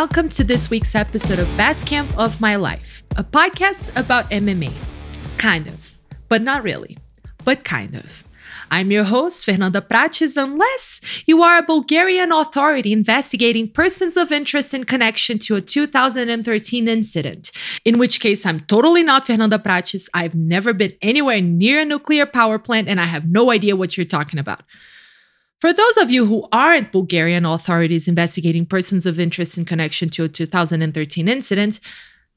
welcome to this week's episode of Best Camp of My Life, a podcast about MMA. Kind of, but not really, but kind of. I'm your host, Fernanda Prates, unless you are a Bulgarian authority investigating persons of interest in connection to a 2013 incident, in which case I'm totally not Fernanda Prates. I've never been anywhere near a nuclear power plant and I have no idea what you're talking about. For those of you who aren't Bulgarian authorities investigating persons of interest in connection to a 2013 incident,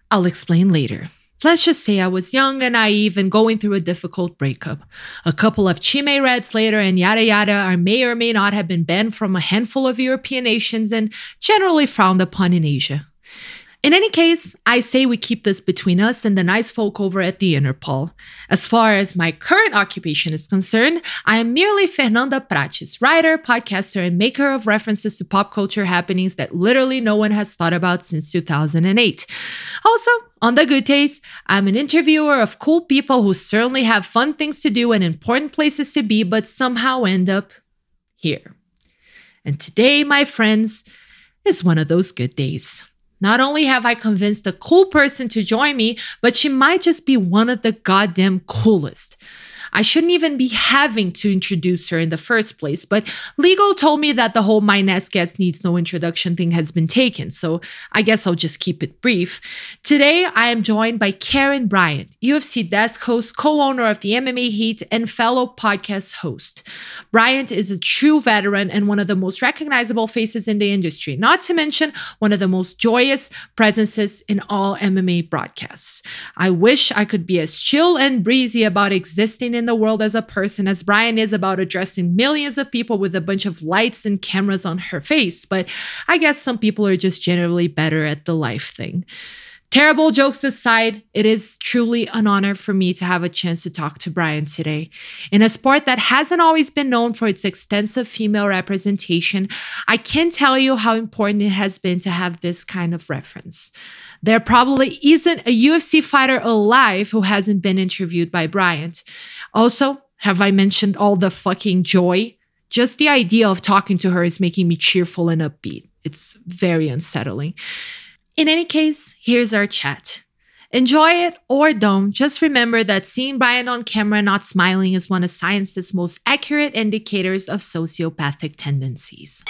I'll explain later. Let's just say I was young and naive and going through a difficult breakup. A couple of Chime Reds later and yada yada, I may or may not have been banned from a handful of European nations and generally frowned upon in Asia. In any case, I say we keep this between us and the nice folk over at the Interpol. As far as my current occupation is concerned, I am merely Fernanda Prates, writer, podcaster, and maker of references to pop culture happenings that literally no one has thought about since 2008. Also, on the good days, I'm an interviewer of cool people who certainly have fun things to do and important places to be, but somehow end up here. And today, my friends, is one of those good days. Not only have I convinced a cool person to join me, but she might just be one of the goddamn coolest. I shouldn't even be having to introduce her in the first place, but legal told me that the whole my next guest needs no introduction thing has been taken, so I guess I'll just keep it brief. Today, I am joined by Karyn Bryant, UFC desk host, co owner of the MMA Heat, and fellow podcast host. Bryant is a true veteran and one of the most recognizable faces in the industry, not to mention one of the most joyous presences in all MMA broadcasts. I wish I could be as chill and breezy about existing in the world as a person as Bryant is about addressing millions of people with a bunch of lights and cameras on her face. But I guess some people are just generally better at the life thing. Terrible jokes aside, it is truly an honor for me to have a chance to talk to Bryant today. In a sport that hasn't always been known for its extensive female representation, I can tell you how important it has been to have this kind of reference. There probably isn't a UFC fighter alive who hasn't been interviewed by Bryant. Also, have I mentioned all the fucking joy? Just the idea of talking to her is making me cheerful and upbeat. It's very unsettling. In any case, here's our chat. Enjoy it or don't. Just remember that seeing Bryant on camera not smiling is one of science's most accurate indicators of sociopathic tendencies.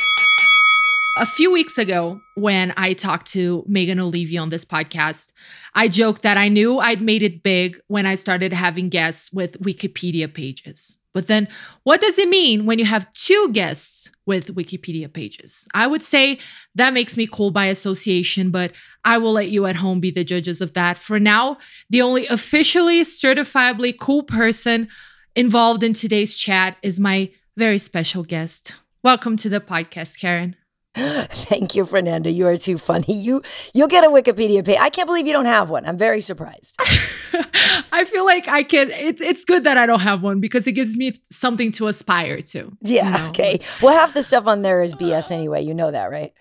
A few weeks ago, when I talked to Megan Olivi on this podcast, I joked that I knew I'd made it big when I started having guests with Wikipedia pages. But then, what does it mean when you have two guests with Wikipedia pages? I would say that makes me cool by association, but I will let you at home be the judges of that. For now, the only officially certifiably cool person involved in today's chat is my very special guest. Welcome to the podcast, Karyn. Thank you, Fernanda. You are too funny. You you'll get a Wikipedia page. I can't believe you don't have one. I'm very surprised. I feel like I can. It's it's good that I don't have one because it gives me something to aspire to. Yeah. You know? Okay. Well, half the stuff on there is BS anyway. You know that, right?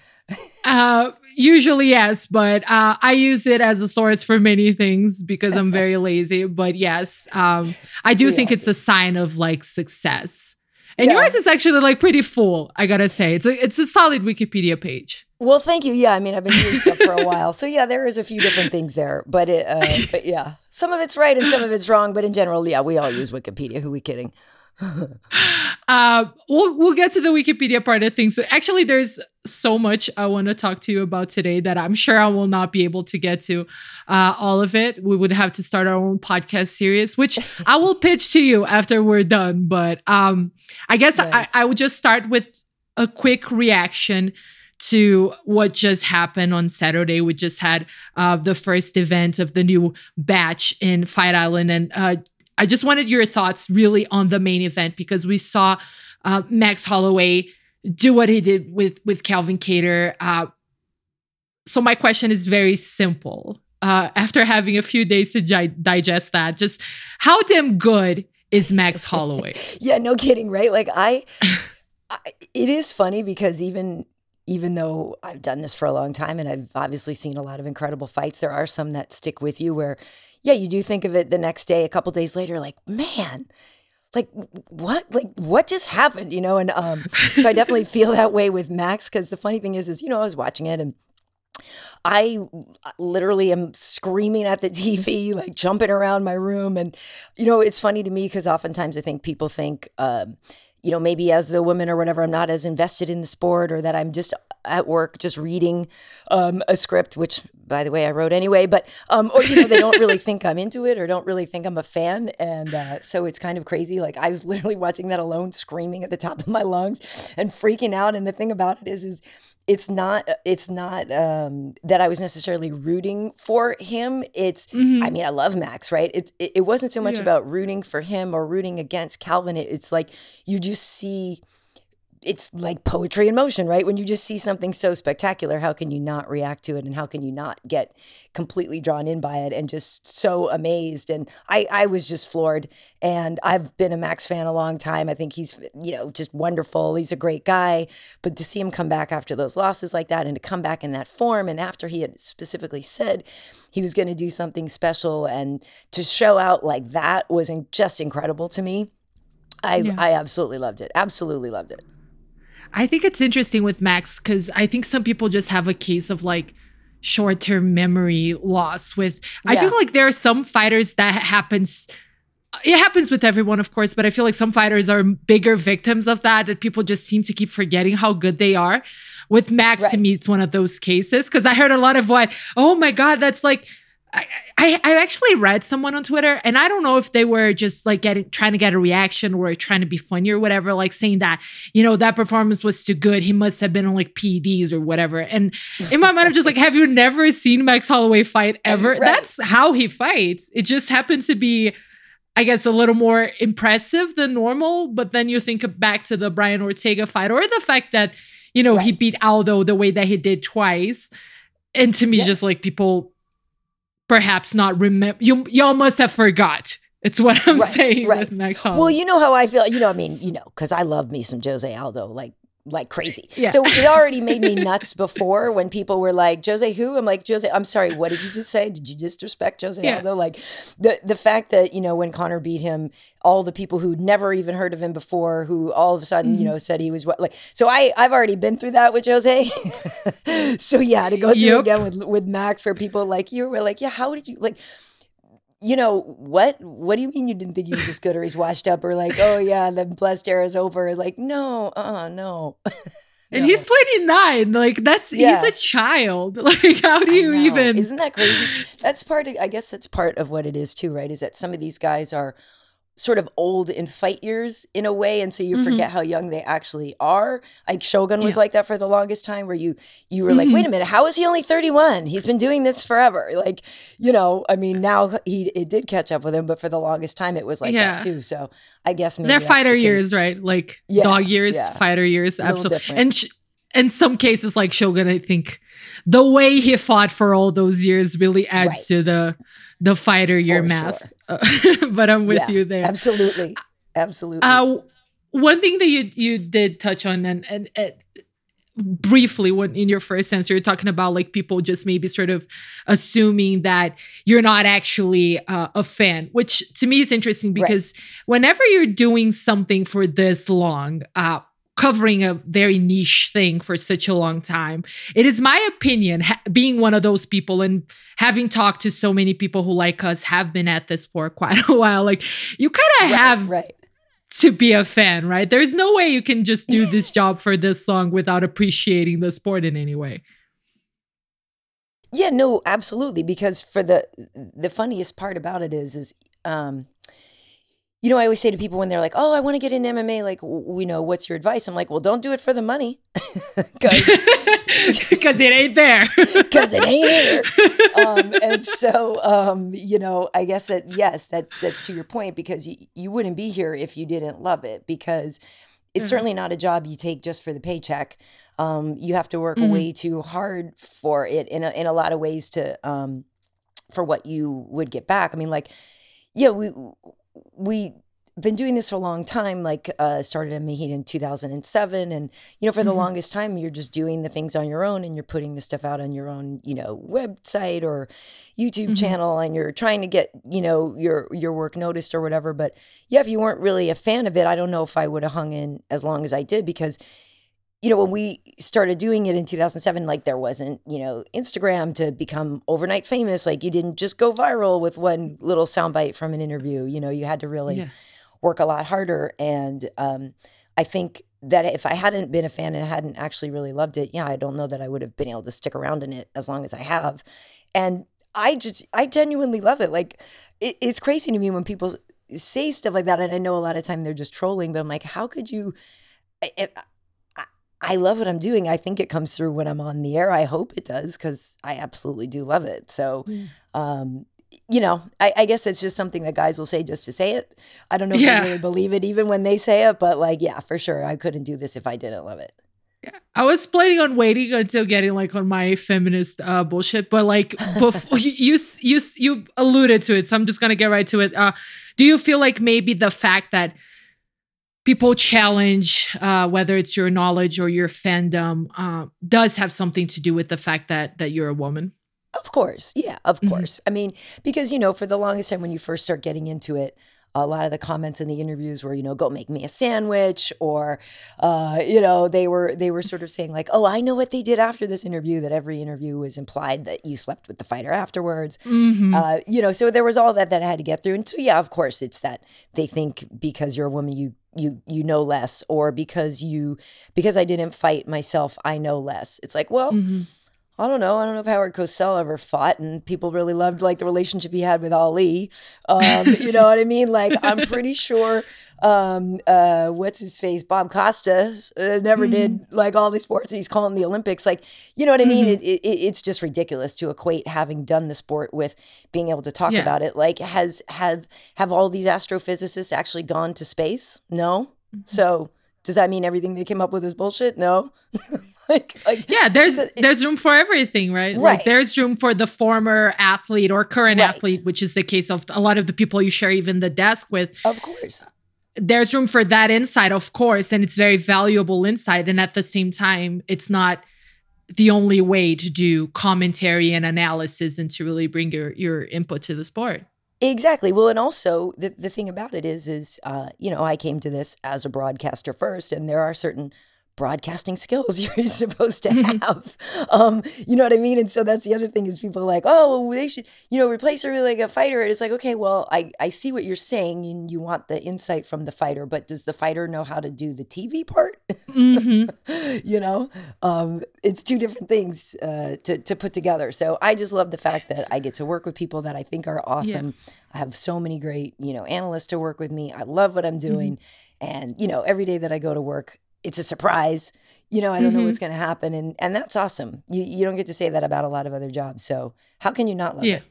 uh, usually yes, but uh, I use it as a source for many things because I'm very lazy. But yes, um, I do yeah. think it's a sign of like success. And yeah. yours is actually like pretty full, I gotta say. It's a it's a solid Wikipedia page. Well, thank you. Yeah, I mean, I've been doing stuff for a while, so yeah, there is a few different things there, but it, uh, but yeah, some of it's right and some of it's wrong. But in general, yeah, we all use Wikipedia. Who we kidding? uh, we'll we'll get to the Wikipedia part of things. So actually, there's so much I want to talk to you about today that I'm sure I will not be able to get to uh, all of it. We would have to start our own podcast series, which I will pitch to you after we're done. But um, I guess. I, I would just start with a quick reaction to what just happened on Saturday. We just had uh, the first event of the new batch in Fight Island, and uh, I just wanted your thoughts really on the main event because we saw uh, Max Holloway do what he did with with Calvin Kattar. Uh, so my question is very simple. Uh, after having a few days to gi- digest that, just how damn good is Max Holloway? yeah, no kidding, right? Like I, I, it is funny because even even though I've done this for a long time and I've obviously seen a lot of incredible fights, there are some that stick with you where, yeah, you do think of it the next day, a couple days later, like, man, like what like what just happened you know and um so i definitely feel that way with max because the funny thing is is you know i was watching it and I literally am screaming at the TV, like jumping around my room. And, you know, it's funny to me because oftentimes I think people think, um, you know, maybe as a woman or whatever, I'm not as invested in the sport or that I'm just at work just reading um, a script, which by the way I wrote anyway. But um, or you know they don't really think I'm into it or don't really think I'm a fan, and uh, so it's kind of crazy. Like I was literally watching that alone, screaming at the top of my lungs and freaking out. And the thing about it is, is it's not it's not um, that I was necessarily rooting for him. It's mm-hmm. I mean I love Max, right? It it, it wasn't so much yeah. about rooting for him or rooting against Calvin. It, it's like you just see it's like poetry in motion, right? When you just see something so spectacular, how can you not react to it and how can you not get completely drawn in by it and just so amazed? And I, I was just floored. And I've been a Max fan a long time. I think he's, you know, just wonderful. He's a great guy. But to see him come back after those losses like that and to come back in that form and after he had specifically said he was going to do something special and to show out like that was just incredible to me. I, yeah. I absolutely loved it. Absolutely loved it. I think it's interesting with Max because I think some people just have a case of like short term memory loss. With yeah. I feel like there are some fighters that happens. Uh, it happens with everyone, of course, but I feel like some fighters are bigger victims of that. That people just seem to keep forgetting how good they are. With Max, right. to me, it's one of those cases because I heard a lot of what, oh my god, that's like I, I, I actually read someone on Twitter, and I don't know if they were just like getting trying to get a reaction or trying to be funny or whatever, like saying that you know that performance was too good. He must have been on like PEDs or whatever. And in my mind, I'm just like, have you never seen Max Holloway fight ever? Right. That's how he fights. It just happens to be. I guess a little more impressive than normal, but then you think back to the Brian Ortega fight or the fact that, you know, right. he beat Aldo the way that he did twice. And to me, yeah. just like people perhaps not remember. You y'all must have forgot. It's what I'm right, saying right. Well, you know how I feel. You know, I mean, you know, because I love me some Jose Aldo. Like like crazy. Yeah. So it already made me nuts before when people were like, Jose who? I'm like, Jose, I'm sorry, what did you just say? Did you disrespect Jose yeah. Aldo? Like the the fact that, you know, when Conor beat him, all the people who'd never even heard of him before, who all of a sudden, mm-hmm. you know, said he was what like so I I've already been through that with Jose. so yeah, to go through yep. again with with Max for people like you were like, yeah, how did you like you know what what do you mean you didn't think he was this good or he's washed up or like oh yeah the blessed era is over like no uh no And no. he's 29. Like that's yeah. he's a child. Like how do you even Isn't that crazy? That's part of I guess that's part of what it is too, right? Is that some of these guys are sort of old in fight years in a way and so you mm-hmm. forget how young they actually are like shogun was yeah. like that for the longest time where you you were mm-hmm. like wait a minute how is he only 31 he's been doing this forever like you know i mean now he it did catch up with him but for the longest time it was like yeah. that too so i guess maybe they're fighter the years right like yeah. dog years fighter years absolutely and sh- in some cases like shogun i think the way he fought for all those years really adds right. to the the fighter year math sure. but I'm with yeah, you there. Absolutely. Absolutely. Uh, one thing that you you did touch on and and, and briefly when in your first answer you're talking about like people just maybe sort of assuming that you're not actually uh, a fan which to me is interesting because right. whenever you're doing something for this long uh, covering a very niche thing for such a long time. It is my opinion, ha- being one of those people and having talked to so many people who, like us, have been at this for quite a while. Like, you kind of right, have right. to be a fan, right? There's no way you can just do this job for this long without appreciating the sport in any way. Yeah, no, absolutely. Because for the the funniest part about it is, is um, you know, I always say to people when they're like, "Oh, I want to get in MMA," like, you know, what's your advice? I'm like, "Well, don't do it for the money, because it ain't there, because it ain't here." Um, and so, um, you know, I guess that yes, that that's to your point because you you wouldn't be here if you didn't love it because it's mm-hmm. certainly not a job you take just for the paycheck. Um, you have to work mm-hmm. way too hard for it in a, in a lot of ways to um, for what you would get back. I mean, like, yeah, we we been doing this for a long time like uh started at MMA Heat in 2007 and you know for the mm-hmm. longest time you're just doing the things on your own and you're putting the stuff out on your own you know website or YouTube mm-hmm. channel and you're trying to get you know your your work noticed or whatever but yeah if you weren't really a fan of it I don't know if I would have hung in as long as I did because you know, when we started doing it in 2007, like there wasn't, you know, Instagram to become overnight famous. Like you didn't just go viral with one little soundbite from an interview. You know, you had to really Yeah. work a lot harder. And um, I think that if I hadn't been a fan and hadn't actually really loved it, yeah, I don't know that I would have been able to stick around in it as long as I have. And I just, I genuinely love it. Like, it, it's crazy to me when people say stuff like that. And I know a lot of time they're just trolling, but I'm like, how could you? I, I, love what I'm doing. I think it comes through when I'm on the air. I hope it does because I absolutely do love it. So, um, you know, I, I guess it's just something that guys will say just to say it. I don't know if Yeah. I really believe it even when they say it, but like, yeah, for sure. I couldn't do this if I didn't love it. Yeah. I was planning on waiting until getting like on my feminist uh, bullshit, but like before you you you alluded to it, so I'm just gonna get right to it. Uh, do you feel like maybe the fact that people challenge uh, whether it's your knowledge or your fandom uh, does have something to do with the fact that that you're a woman? Of course. Yeah, of Mhm. course. I mean, because, you know, for the longest time when you first start getting into it, a lot of the comments in the interviews were, you know, go make me a sandwich or uh, you know, they were they were sort of saying like, "Oh, I know what they did after this interview that every interview was implied that you slept with the fighter afterwards." Mhm. Uh, you know, so there was all that that I had to get through. And so yeah, of course, it's that they think because you're a woman you you you know less or because you because I didn't fight myself, I know less. It's like, well, Mhm. I don't know. I don't know if Howard Cosell ever fought, and people really loved like the relationship he had with Ali. Um, you know what I mean? Like I'm pretty sure. Um, uh, what's his face? Bob Costa uh, never did like all these sports he's calling the Olympics. Like you know what I mean? It, it, it's just ridiculous to equate having done the sport with being able to talk Yeah. about it. Like has have have all these astrophysicists actually gone to space? No. So does that mean everything they came up with is bullshit? No. like like Yeah, there's It's a- there's room for everything, right? Right. Like there's room for the former athlete or current Right. athlete, which is the case of a lot of the people you share even the desk with. Of course. There's room for that insight, of course, and it's very valuable insight. And at the same time, it's not the only way to do commentary and analysis and to really bring your your input to the sport. Exactly. Well, and also the, the thing about it is, is, uh, you know, I came to this as a broadcaster first, and there are certain broadcasting skills you're supposed to have. um, you know what I mean? And so that's the other thing is people are like, oh, they should, you know, replace her with like a fighter. And it's like, okay, well, I, I see what you're saying and you want the insight from the fighter, but does the fighter know how to do the TV part? Mhm. you know, um, it's two different things uh, to, to put together. So I just love the fact that I get to work with people that I think are awesome. I have so many great, you know, analysts to work with me. I love what I'm doing. And, you know, every day that I go to work, it's a surprise. You know, I don't know Mhm. what's going to happen. And, and that's awesome. You, you don't get to say that about a lot of other jobs. So how can you not love Yeah. it?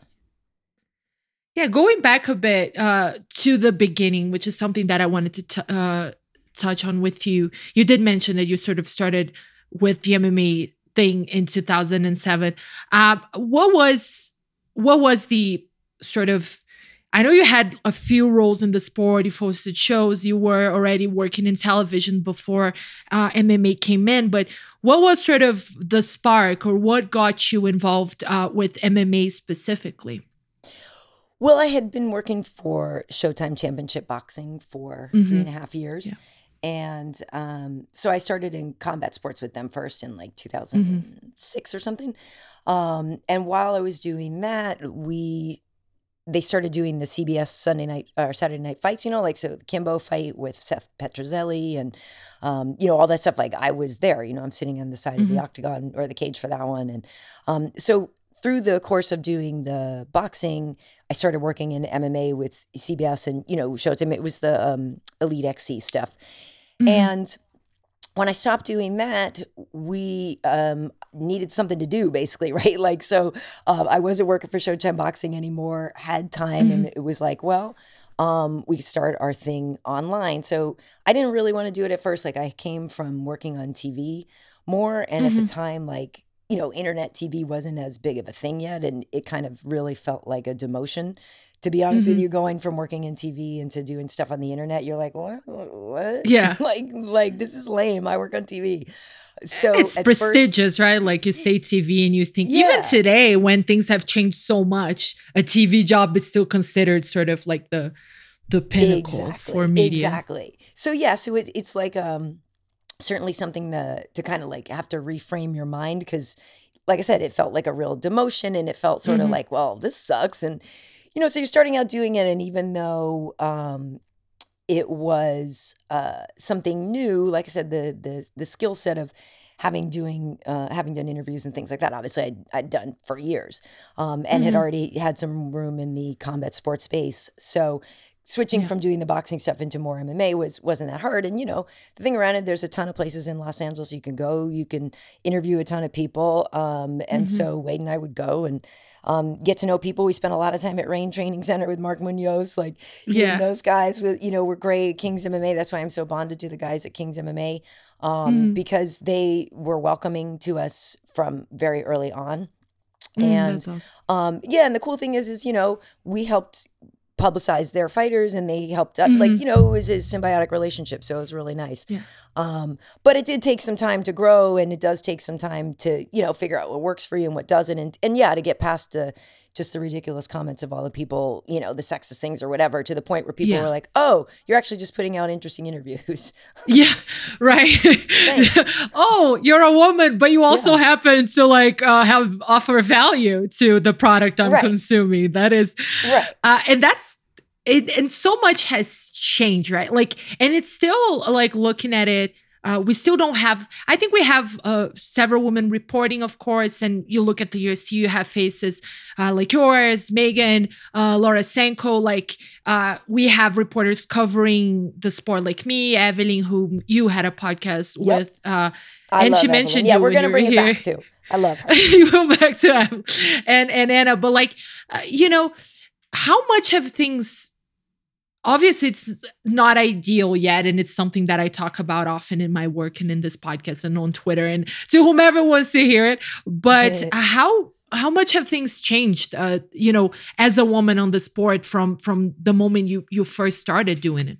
Yeah, going back a bit uh, to the beginning, which is something that I wanted to t- uh, touch on with you. You did mention that you sort of started with the MMA thing in 2007. Um, what was what was the sort of I know you had a few roles in the sport. You hosted shows. You were already working in television before uh, MMA came in. But what was sort of the spark, or what got you involved uh, with MMA specifically? Well, I had been working for Showtime Championship Boxing for three and a half years. Yeah. And um, so I started in combat sports with them first in like 2006 or something. Um, and while I was doing that, we they started doing the CBS Sunday night or Saturday night fights, you know, like so the Kimbo fight with Seth Petruzelli and um, you know, all that stuff. Like I was there, you know, I'm sitting on the side of the octagon or the cage for that one. And um, so through the course of doing the boxing, I started working in MMA with CBS and, you know, Showtime. It was the um, Elite XC stuff. And when I stopped doing that, we um, needed something to do, basically, right? Like, so um, I wasn't working for Showtime Boxing anymore, had time, and it was like, well, um, we start our thing online. So I didn't really want to do it at first. Like, I came from working on TV more, and at the time, like, you know, internet TV wasn't as big of a thing yet, and it kind of really felt like a demotion. To be honest with you, going from working in TV into doing stuff on the internet, you're like, what? What? Yeah. like, like this is lame. I work on TV. So it's at first- prestigious, right? Like you say TV and you think Yeah. even today when things have changed so much, a TV job is still considered sort of like the the pinnacle for media. Exactly. So yeah, so it, it's like um certainly something to to kind of like have to reframe your mind because like I said, it felt like a real demotion and it felt sort Mhm. of like, well, this sucks. And, you know, so you're starting out doing it. And even though um, it was uh, something new, like I said, the, the, the skill set of having doing, uh, having done interviews and things like that, obviously I'd, I'd done for years um, and had Mhm. already had some room in the combat sports space. So switching Yeah. from doing the boxing stuff into more MMA was wasn't that hard. And you know, the thing around it, there's a ton of places in Los Angeles you can go. You can interview a ton of people. Um, and Mhm. so Wade and I would go and um, get to know people. We spent a lot of time at Reign Training Center with Mark Munoz. Like, Yeah. those guys with you know were great. Kings MMA. That's why I'm so bonded to the guys at Kings MMA um, Mhm. because they were welcoming to us from very early on. Mm, And awesome. um, yeah, and the cool thing is, is you know, we helped publicize their fighters, and they helped. Uh, Like you know, it was a symbiotic relationship, so it was really nice. Yeah. Um, but it did take some time to grow, and it does take some time to you know figure out what works for you and what doesn't, and and yeah, to get past the just the ridiculous comments of all the people, you know, the sexist things or whatever, to the point where people Yeah. were like, "Oh, you're actually just putting out interesting interviews." Yeah, right. oh, you're a woman, but you also Yeah. happen to like uh, have offer value to the product I'm Right. consuming. That is, right. uh, and that's it. And so much has changed, right? Like, and it's still like looking at it. Uh, we still don't have. I think we have uh, several women reporting, of course. And you look at the UFC, you have faces uh, like yours, Megan, uh, Laura Sanko. Like uh, we have reporters covering the sport, like me, Evelyn, who you had a podcast Yep. with. Uh, And she Evelyn. mentioned yeah, you we're gonna bring were it here. back too. I love her. you go back to Em and and Anna, but like, uh, you know, how much have things? Obviously, it's not ideal yet, and it's something that I talk about often in my work and in this podcast and on Twitter and to whomever wants to hear it. But how how much have things changed? Uh, you know, as a woman on the sport from from the moment you you first started doing it.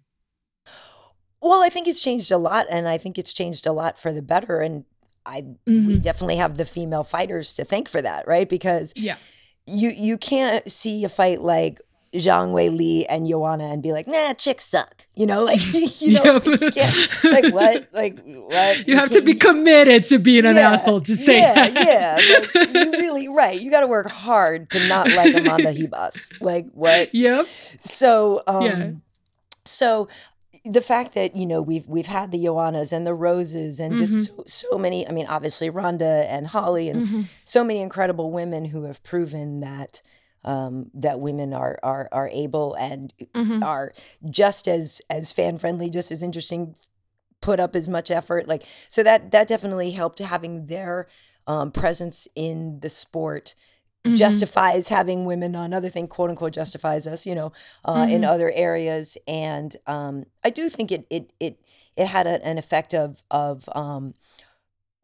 Well, I think it's changed a lot, and I think it's changed a lot for the better. And I we Mhm. definitely have the female fighters to thank for that, right? Because Yeah. you you can't see a fight like Zhang Weili and Joanna and be like, nah, chicks suck. You know, like you know, you can't, like what, like what? You have to be committed to being an Yeah, asshole to say yeah, that. yeah. Like, you really right. You got to work hard to not like Amanda Ribas. Like what? Yep. So, um, Yeah. so the fact that you know we've we've had the Joannas and the Roses and just Mm-hmm. so, so many. I mean, obviously Ronda and Holly and Mhm. so many incredible women who have proven that um, that women are are are able and Mhm. are just as as fan friendly, just as interesting, put up as much effort. Like so that that definitely helped having their um, presence in the sport Mhm. justifies having women on other thing quote unquote justifies us you know uh, in Mhm. other areas and um, i do think it it it it had a, an effect of of um,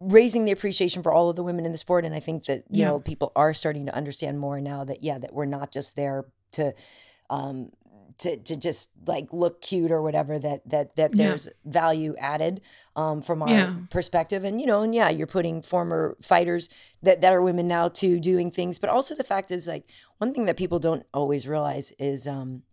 raising the appreciation for all of the women in the sport and i think that you Yeah. know people are starting to understand more now that yeah that we're not just there to um to, to just like look cute or whatever that that that Yeah. there's value added um, from our Yeah. perspective and you know and yeah you're putting former fighters that, that are women now to doing things but also the fact is like one thing that people don't always realize is um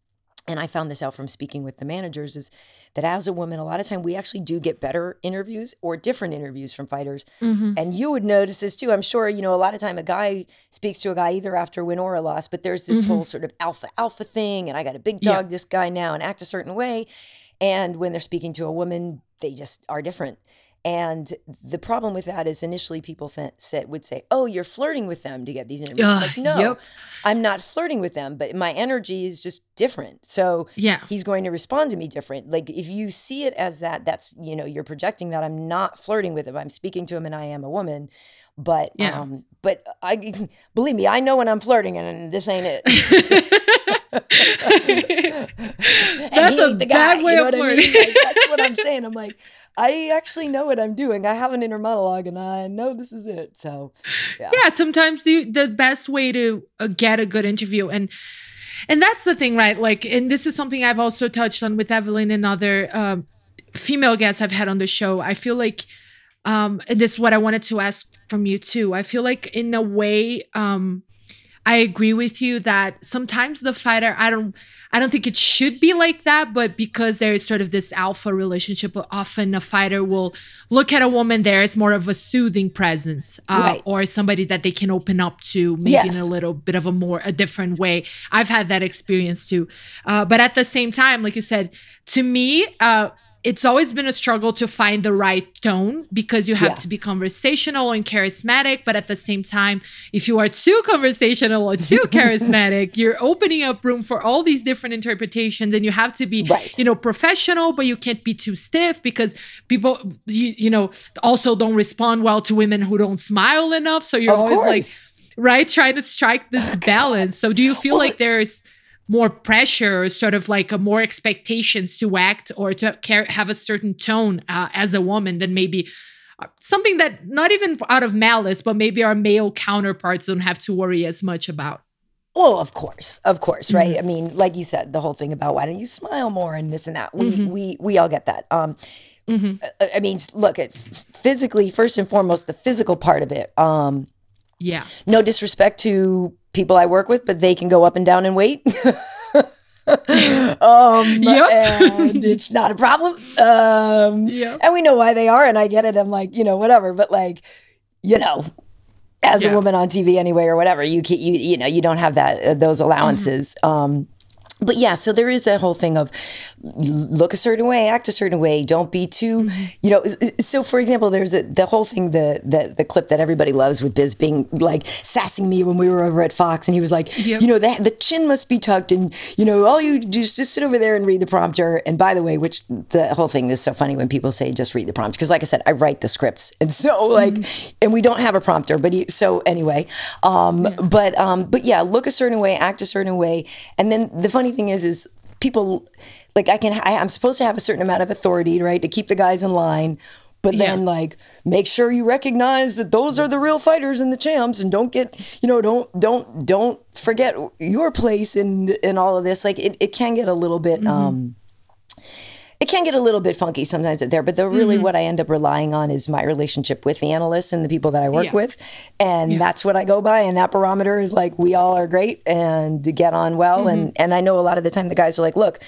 and I found this out from speaking with the managers is that as a woman, a lot of time we actually do get better interviews or different interviews from fighters. Mhm. And you would notice this too. I'm sure, you know, a lot of time a guy speaks to a guy either after a win or a loss, but there's this Mhm. whole sort of alpha alpha thing. And I got a big Yeah. dog this guy now and act a certain way. And when they're speaking to a woman, they just are different. And the problem with that is initially people th- said, would say, "Oh, you're flirting with them to get these interviews." I'm like, no, yep. I'm not flirting with them, but my energy is just different. So Yeah. he's going to respond to me different. Like if you see it as that, that's you know you're projecting that I'm not flirting with him. I'm speaking to him, and I am a woman. But Yeah. um, but I believe me, I know when I'm flirting, and this ain't it. That's a the bad guy, way you know of what I mean? like, that's what I'm saying. I'm like, I actually know what I'm doing. I have an inner monologue, and I know this is it. So, yeah. yeah sometimes you, the best way to uh, get a good interview and and that's the thing right like and this is something i've also touched on with evelyn and other um, female guests i've had on the show i feel like um and this is what i wanted to ask from you too i feel like in a way um I agree with you that sometimes the fighter, I don't I don't think it should be like that, but because there is sort of this alpha relationship, often a fighter will look at a woman there as more of a soothing presence, uh, right. or somebody that they can open up to, maybe yes. in a little bit of a more a different way. I've had that experience too, uh, but at the same time, like you said, to me. Uh, it's always been a struggle to find the right tone because you have yeah. to be conversational and charismatic but at the same time if you are too conversational or too charismatic you're opening up room for all these different interpretations and you have to be right. you know professional but you can't be too stiff because people you, you know also don't respond well to women who don't smile enough so you're of always course. like right trying to strike this balance so do you feel well, like there's more pressure, sort of like a more expectations to act or to care, have a certain tone uh, as a woman than maybe uh, something that not even out of malice, but maybe our male counterparts don't have to worry as much about. Well, of course, of course, right? Mm-hmm. I mean, like you said, the whole thing about why don't you smile more and this and that. We mm-hmm. we we all get that. Um, mm-hmm. Uh, I mean, look at physically first and foremost the physical part of it. Um, yeah. No disrespect to people I work with, but they can go up and down in weight. um, yep. and it's not a problem. Um, yep. and we know why they are, and I get it. I'm like, you know, whatever. But like, you know, as yeah. a woman on TV anyway, or whatever, you can, you you know, you don't have that uh, those allowances. Mm-hmm. Um, but yeah, so there is that whole thing of look a certain way, act a certain way, don't be too, mm-hmm. you know. So for example, there's a, the whole thing, the, the the clip that everybody loves with Biz being like sassing me when we were over at Fox, and he was like, yep. you know, the, the chin must be tucked, and you know, all you do is just sit over there and read the prompter. And by the way, which the whole thing is so funny when people say just read the prompter, because like I said, I write the scripts, and so like, mm-hmm. and we don't have a prompter, but he, so anyway, um, yeah. but um, but yeah, look a certain way, act a certain way, and then the funny thing is, is people like I can I, am supposed to have a certain amount of authority, right, to keep the guys in line. But then, like, make sure you recognize that those are the real fighters and the champs, and don't get, you know, don't don't don't forget your place in in all of this. Like, it, it can get a little bit. Mm-hmm. um it can get a little bit funky sometimes there, but the really mm-hmm. what I end up relying on is my relationship with the analysts and the people that I work yeah. with. And yeah. that's what I go by. And that barometer is like, we all are great and get on well. Mm-hmm. And, and I know a lot of the time the guys are like, look,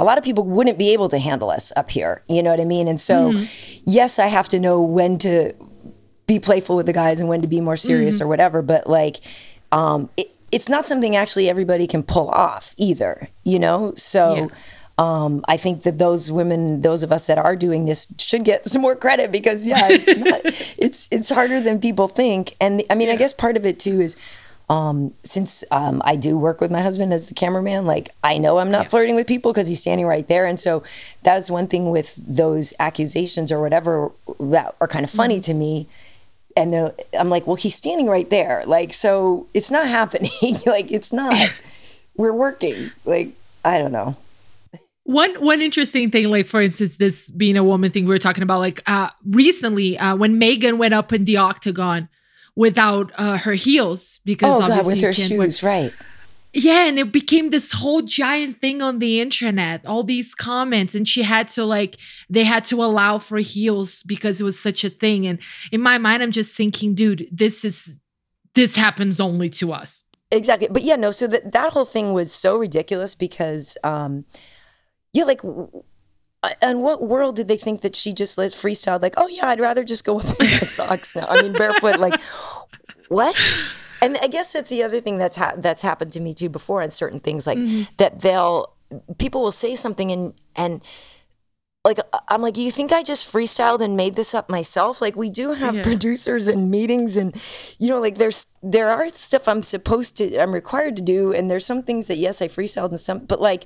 a lot of people wouldn't be able to handle us up here. You know what I mean? And so, mm-hmm. yes, I have to know when to be playful with the guys and when to be more serious mm-hmm. or whatever. But like, um, it, it's not something actually everybody can pull off either, you know? So, yes um, I think that those women, those of us that are doing this, should get some more credit because yeah, it's not, it's it's harder than people think. And I mean, yeah. I guess part of it too is um, since um, I do work with my husband as the cameraman, like I know I'm not yeah. flirting with people because he's standing right there. And so that's one thing with those accusations or whatever that are kind of funny mm-hmm. to me. And I'm like, well, he's standing right there. Like, so it's not happening. like, it's not, we're working. Like, I don't know one one interesting thing like for instance this being a woman thing we were talking about like uh recently uh when megan went up in the octagon without uh her heels because oh, obviously God, with her shoes right. Yeah and it became this whole giant thing on the internet all these comments and she had to like they had to allow for heels because it was such a thing and in my mind i'm just thinking dude this is this happens only to us. Exactly but yeah no so that that whole thing was so ridiculous because um yeah, like, and what world did they think that she just let freestyle? Like, oh yeah, I'd rather just go up in my socks now. I mean, barefoot. Like, what? And I guess that's the other thing that's ha- that's happened to me too before on certain things, like mm-hmm. that they'll people will say something and and like I'm like, you think I just freestyled and made this up myself? Like we do have yeah. producers and meetings and you know, like there's there are stuff I'm supposed to I'm required to do and there's some things that yes I freestyled and some but like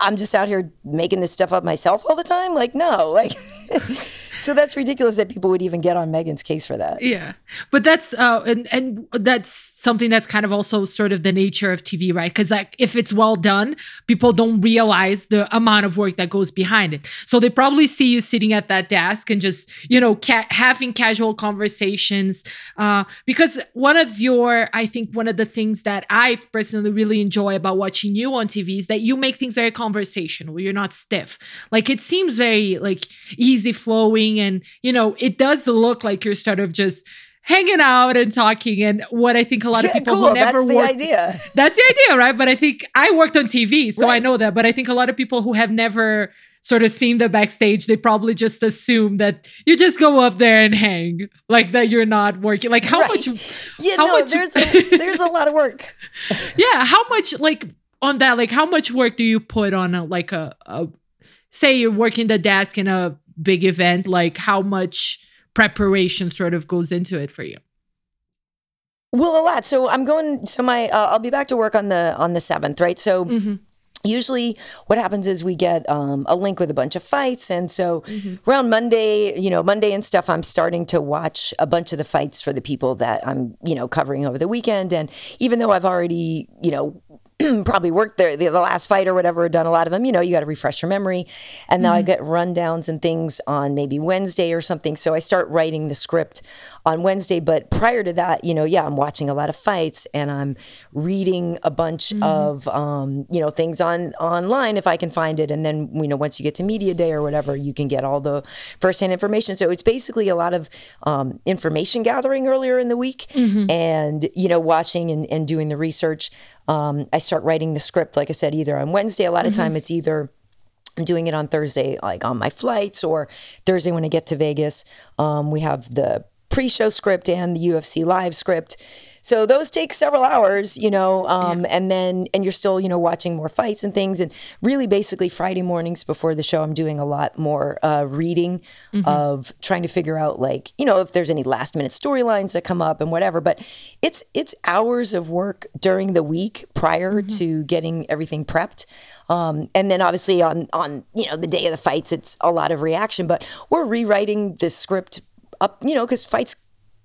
I'm just out here making this stuff up myself all the time. Like, no, like, so that's ridiculous that people would even get on Megan's case for that. Yeah, but that's uh, and and that's something that's kind of also sort of the nature of TV, right? Because like if it's well done, people don't realize the amount of work that goes behind it. So they probably see you sitting at that desk and just you know ca- having casual conversations. Uh, because one of your, I think one of the things that I personally really enjoy about watching you on TV is that you make things very conversational. You're not stiff. Like it seems very like easy flowing, and you know it does look like you're sort of just hanging out and talking and what I think a lot of people cool. who never That's the worked idea. that's the idea, right? But I think I worked on TV, so I know that. But I think a lot of people who have never sort of seen the backstage, they probably just assume that you just go up there and hang, like that you're not working. Like how Right. much? Yeah, How no, much- there's a, there's a lot of work. Yeah, how much? Like on that, like how much work do you put on a like a, a say you're working the desk in a big event? Like how much preparation sort of goes into it for you? Well, a lot. So I'm going. So my uh, I'll be back to work on the on the seventh, right? So Mm-hmm. usually what happens is we get um, a link with a bunch of fights and so around monday you know monday and stuff i'm starting to watch a bunch of the fights for the people that i'm you know covering over the weekend and even though i've already you know probably worked there the, the last fight or whatever done a lot of them you know you got to refresh your memory. And now i get rundowns and things on maybe wednesday or something. So i start writing the script on wednesday. But prior to that you know yeah i'm watching a lot of fights and i'm reading a bunch of um, you know things on online if i can find it. And then you know once you get to media day or whatever you can get all the firsthand information. So it's basically a lot of um, information gathering earlier in the week and you know watching and, and doing the research um, i start writing the script like i said either on wednesday a lot of time it's either I'm doing it on Thursday, like on my flights, or Thursday when I get to Vegas. Um, we have the pre-show script and the UFC live script. So those take several hours, you know, um, and then and you're still, you know, watching more fights and things. And really, basically, Friday mornings before the show, I'm doing a lot more uh, reading of trying to figure out, like, you know, if there's any last minute storylines that come up and whatever. But it's it's hours of work during the week prior to getting everything prepped. Um, and then obviously on on you know the day of the fights, it's a lot of reaction. But we're rewriting the script up, you know, because fights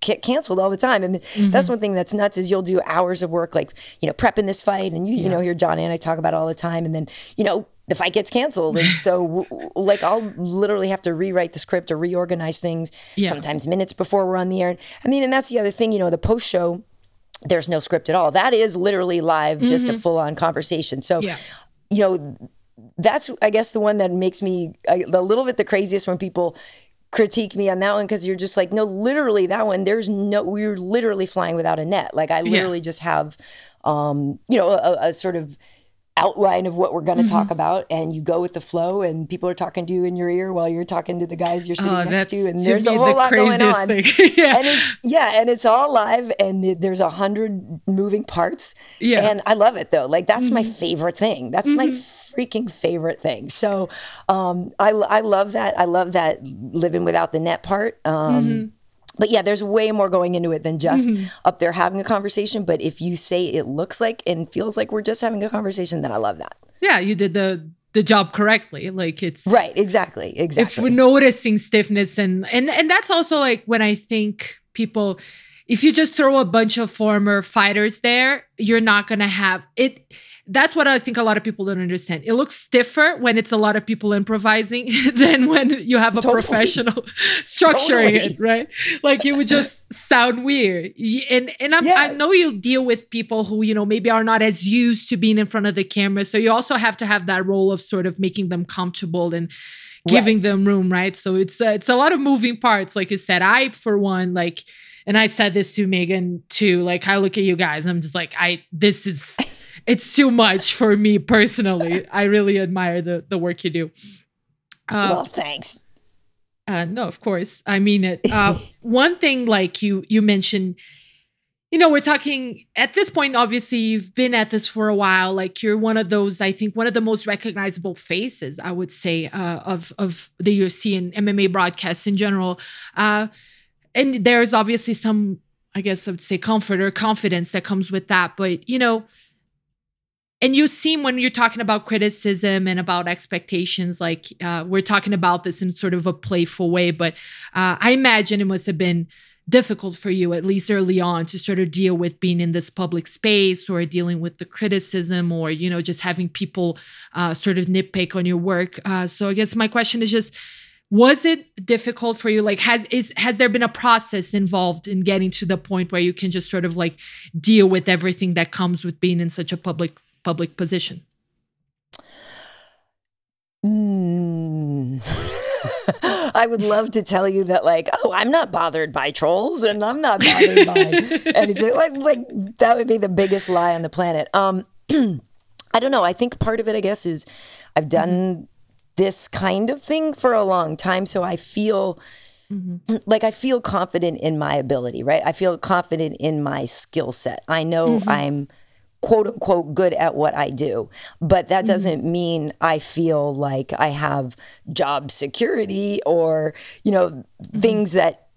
get canceled all the time. And that's mm-hmm. one thing that's nuts is you'll do hours of work, like you know, prepping this fight, and you you know hear John and I talk about it all the time, and then you know. The fight gets canceled, and so like I'll literally have to rewrite the script or reorganize things. Yeah. Sometimes minutes before we're on the air. I mean, and that's the other thing. You know, the post show, there's no script at all. That is literally live, just a mm-hmm. full on conversation. So Yeah. you know, that's I guess the one that makes me a, a little bit the craziest when people critique me on that one because you're just like, no, literally that one. There's no, we're literally flying without a net. Like I literally just have, um, you know, a, a sort of outline of what we're going to talk Mm-hmm. about and you go with the flow and people are talking to you in your ear while you're talking to the guys you're sitting Oh, next to and to there's a whole the lot going on. Yeah. and it's yeah and it's all live and th- there's a hundred moving parts Yeah. Mm-hmm. and i love it though like that's my favorite thing that's my freaking favorite thing so um i i love that i love that living without the net part um Mm-hmm. But yeah, there's way more going into it than just up there having a conversation. But if you say it looks like and feels like we're just having a conversation, then I love that. yeah, you did the the job correctly. Like it's Right, exactly, exactly. if we're noticing stiffness and and and that's also like when I think people if you just throw a bunch of former fighters there, you're not gonna have it. That's what I think a lot of people don't understand. It looks stiffer when it's a lot of people improvising than when you have a Totally. professional structuring Totally. it, right? Like it would just sound weird. And and I'm, I know you deal with people who you know maybe are not as used to being in front of the camera, so you also have to have that role of sort of making them comfortable and giving them room, right? So it's uh, it's a lot of moving parts, like you said. I, for one, like, and I said this to Megan too. Like, I look at you guys, I'm just like, I this is it's too much for me personally. I really admire the the work you do. Uh, well, thanks. uh, no, of course. I mean it. Uh, one thing, like you, you mentioned, you know, we're talking at this point. Obviously, you've been at this for a while. Like you're one of those. I think one of the most recognizable faces. I would say uh, of of the UFC and MMA broadcasts in general. Uh, and there's obviously some, I guess, I would say, comfort or confidence that comes with that. But you know, and you seem when you're talking about criticism and about expectations like uh, we're talking about this in sort of a playful way but uh, i imagine it must have been difficult for you at least early on to sort of deal with being in this public space or dealing with the criticism or you know just having people uh, sort of nitpick on your work. Uh, so i guess my question is just was it difficult for you? Like has is has there been a process involved in getting to the point where you can just sort of like deal with everything that comes with being in such a public public position Mm. I would love to tell you that, like, oh, I'm not bothered by trolls and I'm not bothered by anything. Like, like that would be the biggest lie on the planet. Um, I don't know. I think part of it, I guess, is I've done mm-hmm. this kind of thing for a long time, so I feel. Mm-hmm. Like I feel confident in my ability, right? I feel confident in my skill set. I know mm-hmm. I'm quote unquote good at what I do. But that mm-hmm. doesn't mean I feel like I have job security or, you know, mm-hmm. things that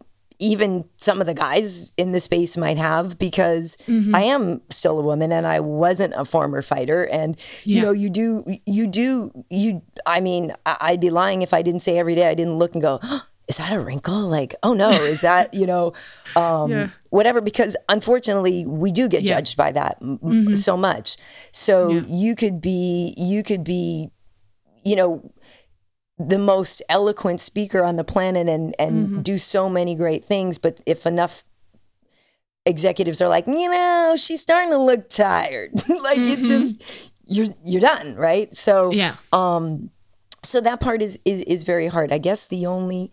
even some of the guys in the space might have because mm-hmm. I am still a woman and I wasn't a former fighter. And, yeah. you know, you do, you do, you, I mean, I'd be lying if I didn't say every day I didn't look and go, oh, is that a wrinkle? Like, oh no, is that, you know, um, yeah. Whatever, because unfortunately we do get yeah. judged by that mm-hmm. so much. So yeah. you could be, you could be, you know, the most eloquent speaker on the planet and, and mm-hmm. do so many great things. But if enough executives are like, you know, she's starting to look tired, like mm-hmm. it just, you're, you're done. Right. So, yeah. Um, so that part is, is is very hard. I guess the only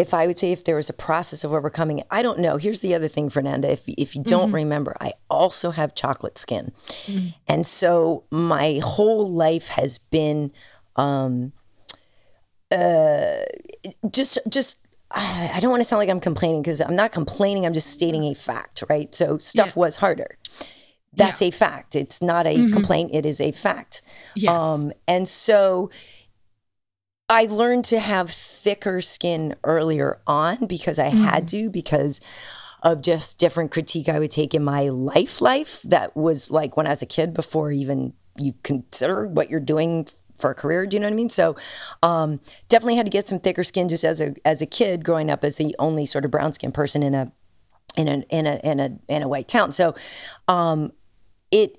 if I would say if there was a process of overcoming I don't know. Here's the other thing, Fernanda. If if you don't mm-hmm. remember, I also have chocolate skin, mm-hmm. and so my whole life has been, um, uh, just just. I don't want to sound like I'm complaining because I'm not complaining. I'm just stating a fact, right? So stuff yeah. was harder. That's yeah. a fact. It's not a mm-hmm. complaint. It is a fact. Yes. Um, and so I learned to have thicker skin earlier on because I mm. had to because of just different critique I would take in my life life that was like when I was a kid before even you consider what you're doing for a career. Do you know what I mean? So, um, definitely had to get some thicker skin just as a as a kid growing up as the only sort of brown skin person in a in a in a in a in a white town. So, um, it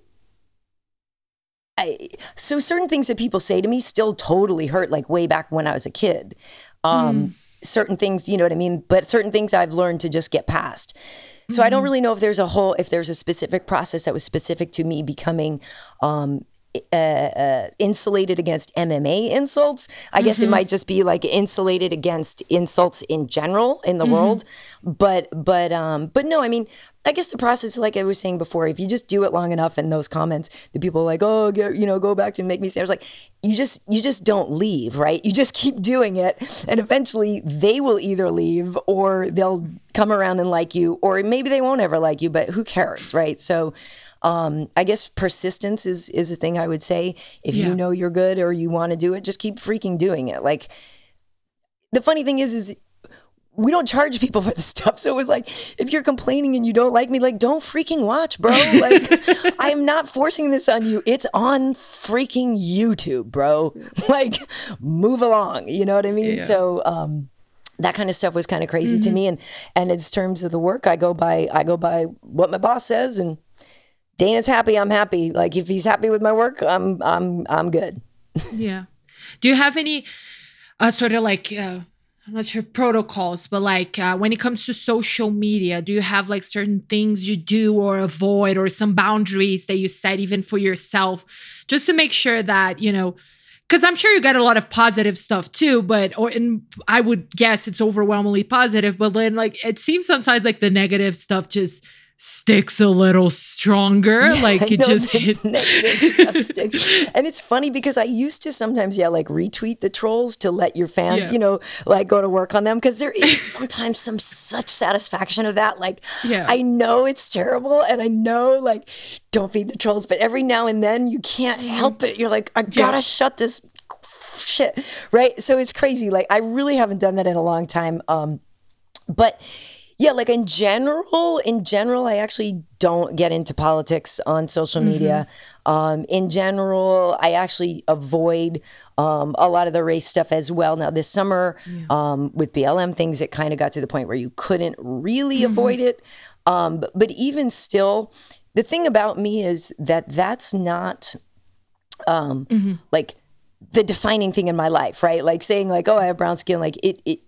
I, so certain things that people say to me still totally hurt, like way back when I was a kid. Um, mm. Certain things, you know what I mean? But certain things I've learned to just get past. So mm-hmm. I don't mm-hmm. really know if there's a whole, if there's a specific process that was specific to me becoming um, uh, uh, insulated against MMA insults. I mm-hmm. guess it mm-hmm. might just be like insulated against insults in general in the mm-hmm. world. But but um but no, I mean, I guess the process, like I was saying before, if you just do it long enough in those comments, the people are like, oh, get, you know, go back to make me say, I was like, you just you just don't leave, right? You just keep doing it, and eventually they will either leave or they'll come around and like you, or maybe they won't ever like you, but who cares, right? So um, I guess persistence is is a thing I would say. If yeah. you know you're good or you want to do it, just keep freaking doing it. Like the funny thing is, is we don't charge people for this stuff. So it was like, if you're complaining and you don't like me, like, don't freaking watch, bro. Like, I'm not forcing this on you. It's on freaking YouTube, bro. Like, move along. You know what I mean? Yeah. So, um, that kind of stuff was kind of crazy mm-hmm. to me. And, and in terms of the work, I go by, I go by what my boss says and Dana's happy, I'm happy. Like if he's happy with my work, I'm I'm I'm good. yeah. Do you have any uh, sort of like uh, I'm not sure protocols, but like uh, when it comes to social media, do you have like certain things you do or avoid or some boundaries that you set even for yourself? Just to make sure that, you know, because I'm sure you get a lot of positive stuff too, but or and I would guess it's overwhelmingly positive, but then like it seems sometimes like the negative stuff just sticks a little stronger. Yeah, like it just hit. sticks. And it's funny because I used to sometimes, yeah, like retweet the trolls to let your fans, yeah. you know, like go to work on them because there is sometimes some such satisfaction of that. Like, yeah. I know it's terrible and I know, like, don't feed the trolls, but every now and then you can't mm-hmm. help it. You're like, I gotta shut this shit. Right. So it's crazy. Like, I really haven't done that in a long time. Um, but yeah, like in general, in general, I actually don't get into politics on social media. Mm-hmm. Um, in general, I actually avoid um, a lot of the race stuff as well. Now, this summer yeah. um, with BLM things, it kind of got to the point where you couldn't really mm-hmm. avoid it. Um, but, but even still, the thing about me is that that's not um, mm-hmm. like the defining thing in my life, right? Like saying like, oh, I have brown skin, like it, it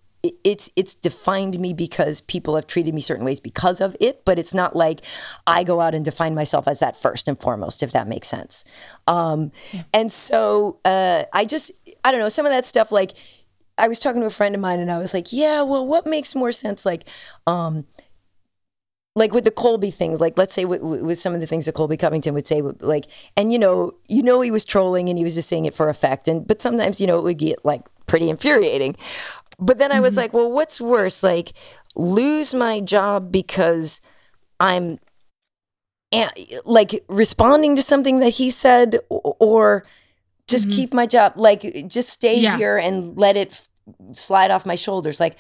it's it's defined me because people have treated me certain ways because of it but it's not like i go out and define myself as that first and foremost if that makes sense um, yeah. and so uh, i just i don't know some of that stuff like I was talking to a friend of mine and I was like, yeah, well, what makes more sense? Like, um, like with the Colby things, like let's say with, with some of the things that Colby Covington would say, like, and you know, you know, he was trolling and he was just saying it for effect, and but sometimes you know it would get like pretty infuriating. But then I was mm-hmm. like, well, what's worse, like lose my job because I'm like responding to something that he said, or just mm-hmm. keep my job, like just stay yeah. here and let it f- slide off my shoulders, like.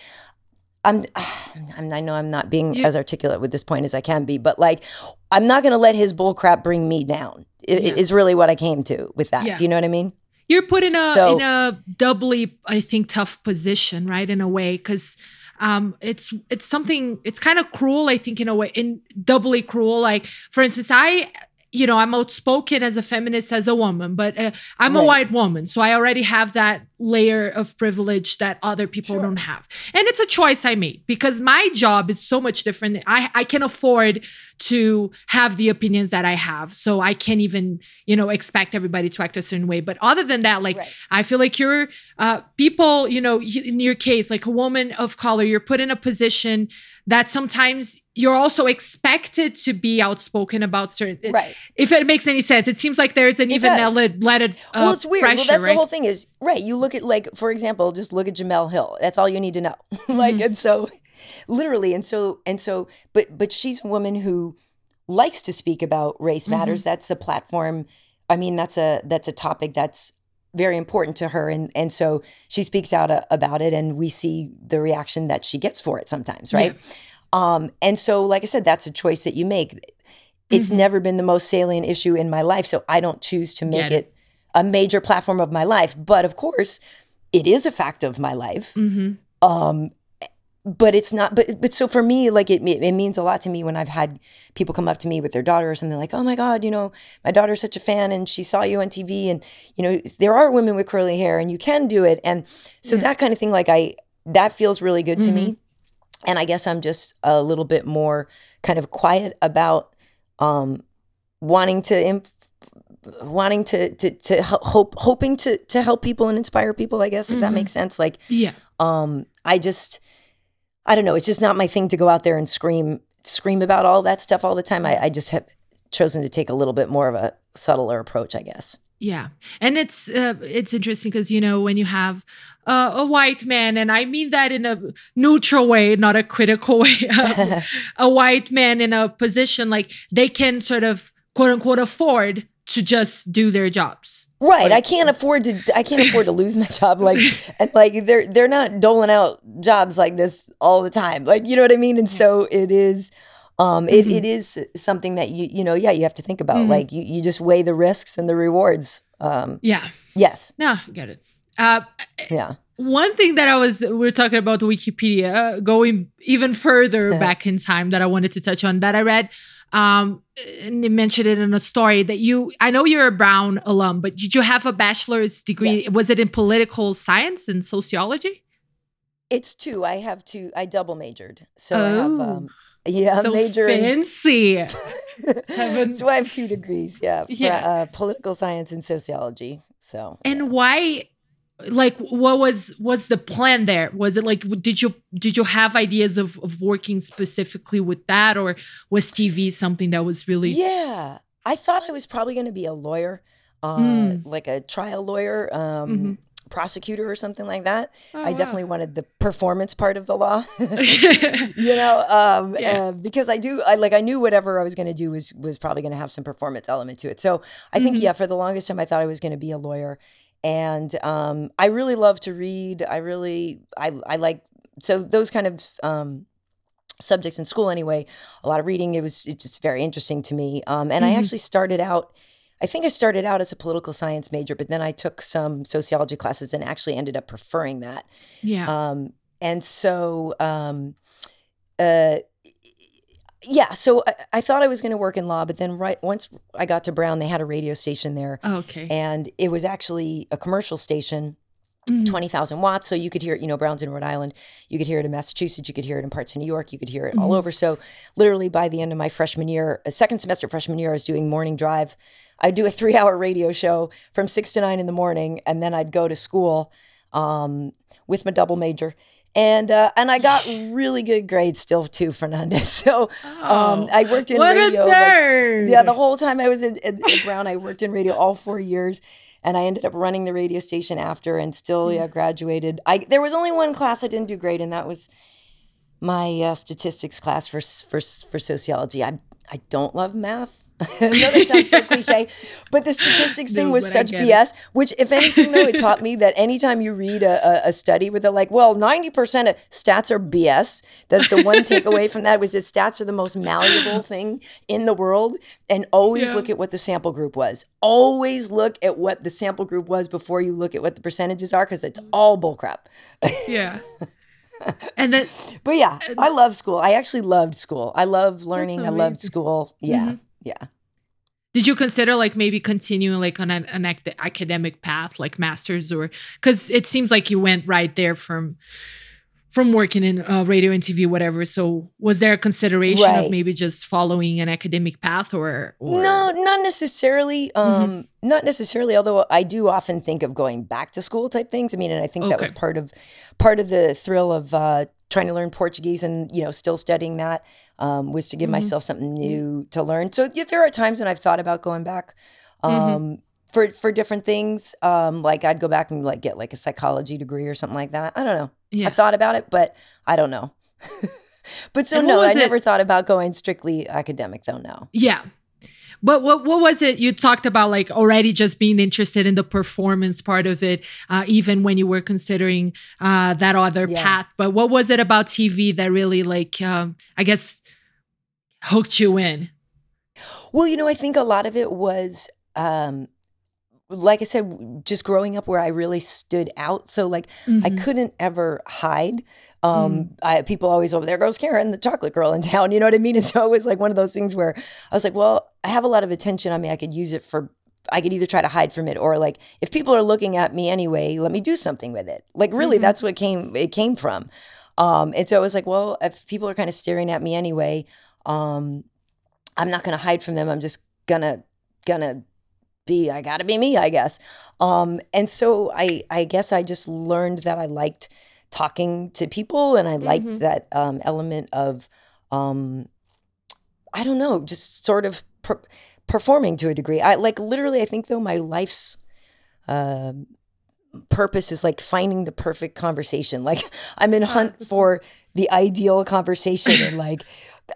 I'm, I'm, i know I'm not being you, as articulate with this point as I can be, but like, I'm not going to let his bullcrap bring me down. It, yeah. Is really what I came to with that. Yeah. Do you know what I mean? You're put in a so, in a doubly, I think, tough position, right? In a way, because um, it's it's something. It's kind of cruel, I think, in a way, in doubly cruel. Like, for instance, I you know, I'm outspoken as a feminist, as a woman, but uh, I'm right. a white woman. So I already have that layer of privilege that other people sure. don't have. And it's a choice I made because my job is so much different. I, I can afford to have the opinions that I have. So I can't even, you know, expect everybody to act a certain way. But other than that, like, right. I feel like you're uh, people, you know, in your case, like a woman of color, you're put in a position that sometimes you're also expected to be outspoken about certain right if it makes any sense it seems like there's an it even it uh, well it's weird pressure, well that's right? the whole thing is right you look at like for example just look at Jemele Hill that's all you need to know like mm-hmm. and so literally and so and so but but she's a woman who likes to speak about race mm-hmm. matters mm-hmm. that's a platform i mean that's a that's a topic that's very important to her and and so she speaks out a, uh, about it and we see the reaction that she gets for it sometimes right yeah. um and so like i said that's a choice that you make it's mm-hmm. never been the most salient issue in my life so i don't choose to make it. it. a major platform of my life but of course it is a fact of my life mm-hmm. um but it's not but but so for me like it it means a lot to me when i've had people come up to me with their daughter or something like oh my god you know my daughter's such a fan and she saw you on tv and you know there are women with curly hair and you can do it and so yeah. that kind of thing like i that feels really good mm-hmm. to me mm-hmm. and i guess i'm just a little bit more kind of quiet about um wanting to imp- wanting to to to hope hoping to to help people and inspire people i guess if mm-hmm. that makes sense like yeah um i just I don't know. It's just not my thing to go out there and scream scream about all that stuff all the time. I, I just have chosen to take a little bit more of a subtler approach, I guess. Yeah, and it's uh, it's interesting because you know when you have uh, a white man, and I mean that in a neutral way, not a critical way. a white man in a position like they can sort of quote unquote afford to just do their jobs. Right. I can't afford to I can't afford to lose my job like and like they're they're not doling out jobs like this all the time. Like you know what I mean? And so it is um it, mm-hmm. it is something that you you know, yeah, you have to think about. Mm-hmm. Like you you just weigh the risks and the rewards. Um Yeah. Yes. No, get it. Uh yeah. One thing that I was we are talking about Wikipedia, going even further back in time that I wanted to touch on that I read um, and they mentioned it in a story that you i know you're a brown alum but did you have a bachelor's degree yes. was it in political science and sociology it's two i have two i double majored so oh. i have um, yeah so major fancy so i have two degrees yeah, yeah. uh, political science and sociology so and yeah. why like what was was the plan there was it like did you did you have ideas of, of working specifically with that or was tv something that was really yeah i thought i was probably going to be a lawyer uh, mm. like a trial lawyer um, mm-hmm. prosecutor or something like that oh, i definitely wow. wanted the performance part of the law you know um, yeah. uh, because i do i like i knew whatever i was going to do was was probably going to have some performance element to it so i think mm-hmm. yeah for the longest time i thought i was going to be a lawyer and um, I really love to read. I really I I like so those kind of um, subjects in school anyway. A lot of reading. It was it's just very interesting to me. Um, and mm-hmm. I actually started out. I think I started out as a political science major, but then I took some sociology classes and actually ended up preferring that. Yeah. Um, and so, um, uh, yeah, so I, I, thought I was going to work in law, but then right once I got to Brown, they had a radio station there. Oh, okay. And it was actually a commercial station, mm-hmm. 20,000 watts. So you could hear it, you know, Brown's in Rhode Island. You could hear it in Massachusetts. You could hear it in parts of New York. You could hear it mm-hmm. all over. So literally by the end of my freshman year, a second semester freshman year, I was doing morning drive. I'd do a three hour radio show from six to nine in the morning, and then I'd go to school um, with my double major. And uh, and I got really good grades still too, Fernandez. So um, I worked in Oh, radio. Like, yeah, the whole time I was at Brown, I worked in radio all four years, and I ended up running the radio station after, and still yeah graduated. I there was only one class I didn't do great, and that was my uh, statistics class for for for sociology. I I don't love math. I know that sounds so cliche, but the statistics thing No, was such get it. BS. Which, if anything, though, it taught me that anytime you read a, a, study where they're like, "Well, ninety percent of stats are BS," that's the one takeaway from that was that stats are the most malleable thing in the world, and always Yeah. look at what the sample group was. Always look at what the sample group was before you look at what the percentages are, because it's all bullcrap. yeah. And then But yeah, I love school. I actually loved school. I love learning. I loved school. Yeah, Mhm. yeah. Did you consider like maybe continuing like on an, an ac- academic path like masters or because it seems like you went right there from from working in uh, radio and tv whatever so was there a consideration Right. of maybe just following an academic path or, or No, not necessarily. Mm-hmm. Um, not necessarily. Although I do often think of going back to school type things. I mean, and I think that was part of part of the thrill of uh, trying to learn Portuguese and you know still studying that um, was to give Mm-hmm. myself something new to learn. So yeah, there are times when I've thought about going back. Um, Mm-hmm. For, for different things, um, like I'd go back and like get like a psychology degree or something like that. I don't know. yeah I thought about it, but I don't know. but so no, I it- never thought about going strictly academic though. No. Yeah. But what what was it you talked about like already just being interested in the performance part of it uh, even when you were considering uh, that other Yeah. path but what was it about TV that really like um, I guess hooked you in Well, you know, I think a lot of it was, um, like I said, just growing up where I really stood out. So, like, I Mhm. couldn't ever hide. Um, I, people always over there goes Karyn, the chocolate girl in town. You know what I mean? And so it was like one of those things where I was like, well, I have a lot of attention on me. I could use it for. I could either try to hide from it or like if people are looking at me anyway, let me do something with it. Like really, that's what came it came from. Um, and so I was like, well, if people are kind of staring at me anyway, um, I'm not gonna hide from them. I'm just gonna gonna be I gotta be me, I guess. Um, and so I I guess I just learned that I liked talking to people and I liked Mhm. that um, element of um, I don't know, just sort of per- performing to a degree. I like literally I think though my life's um purpose is like finding the perfect conversation. Like I'm in hunt for the ideal conversation and like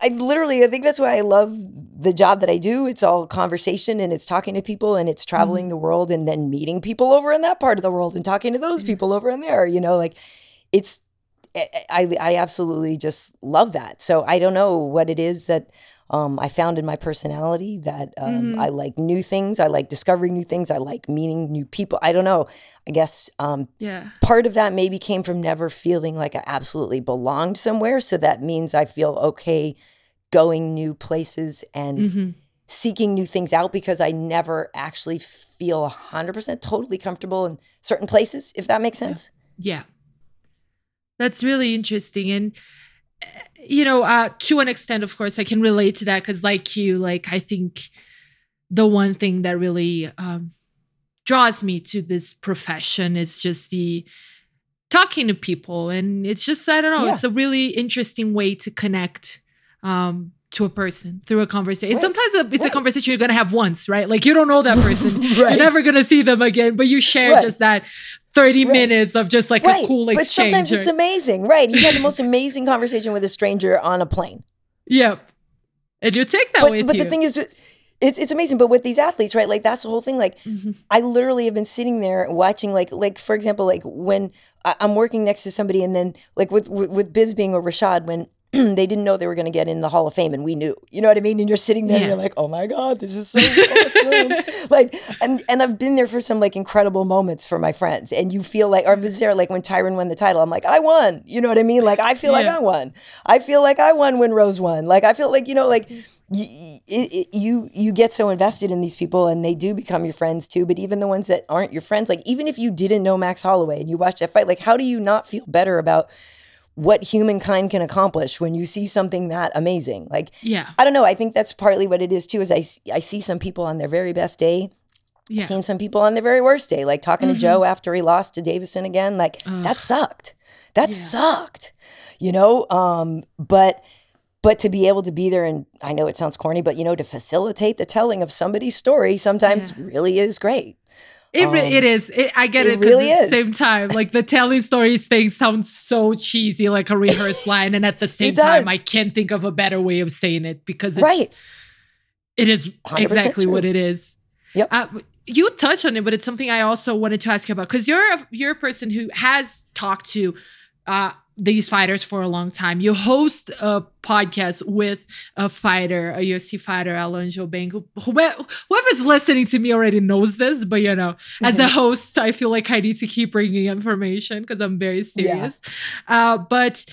I literally I think that's why I love the job that I do. It's all conversation and it's talking to people and it's traveling mm-hmm. the world and then meeting people over in that part of the world and talking to those people over in there, you know, like it's I I I absolutely just love that. So I don't know what it is that um, I found in my personality that um, Mhm. I like new things. I like discovering new things. I like meeting new people. I don't know. I guess um, yeah part of that maybe came from never feeling like I absolutely belonged somewhere. So that means I feel okay going new places and Mhm. seeking new things out because I never actually feel 100% totally comfortable in certain places, if that makes sense. Yeah. That's really interesting. And, you know, uh, to an extent, of course, I can relate to that because, like you, like, I think the one thing that really um, draws me to this profession is just the talking to people. And it's just, I don't know, Yeah. it's a really interesting way to connect. Um, to a person through a conversation. Right. sometimes a, it's a conversation you're gonna have once, right? Like you don't know that person. Right. You're never gonna see them again, but you share Right. just that 30 Right. minutes of just like right. a cool exchange. but sometimes it's amazing. Right. You had the most amazing conversation with a stranger on a plane. Yep. And you take that But, with but you. the thing is, it's, it's amazing. But with these athletes, right? Like that's the whole thing. Like Mhm. I literally have been sitting there watching, like, like for example, like when I, I'm working next to somebody, and then like with with, with Bisping or Rashad, when they didn't know they were going to get in the Hall of Fame, and we knew, you know what I mean. And you're sitting there, Yeah. and you're like, oh my god, this is so awesome. like, and and I've been there for some like incredible moments for my friends, and you feel like, or I was there like when Tyron won the title, I'm like, I won. You know what I mean? Like I feel like I won. I feel like I won when Rose won. Like I feel like you know, like you, it, you you get so invested in these people and they do become your friends too but even the ones that aren't your friends like even if you didn't know max holloway and you watched that fight like how do you not feel better about what humankind can accomplish when you see something that amazing like yeah. i don't know i think that's partly what it is too is I I see some people on their very best day Yeah. seen some people on their very worst day, like talking Mhm. to Joe after he lost to Deiveson again. Like Ugh. that sucked. That Yeah. sucked. You know, um, but but to be able to be there and I know it sounds corny, but you know, to facilitate the telling of somebody's story sometimes Yeah. really is great. It, re- Um, it is. It, I get it it. really at is. the same time, like the telling stories thing sounds so cheesy, like a rehearsed line, and at the same time, I can't think of a better way of saying it because it's, Right. it is 100% exactly what it is. Yep. Uh, you touched on it, but it's something I also wanted to ask you about because you're a, you're a person who has talked to uh, these fighters for a long time. You host a podcast with a fighter, a UFC fighter, Alan Jouban. Who, whoever's listening to me already knows this, but you know, as a host, I feel like I need to keep bringing information because I'm very serious. Uh, but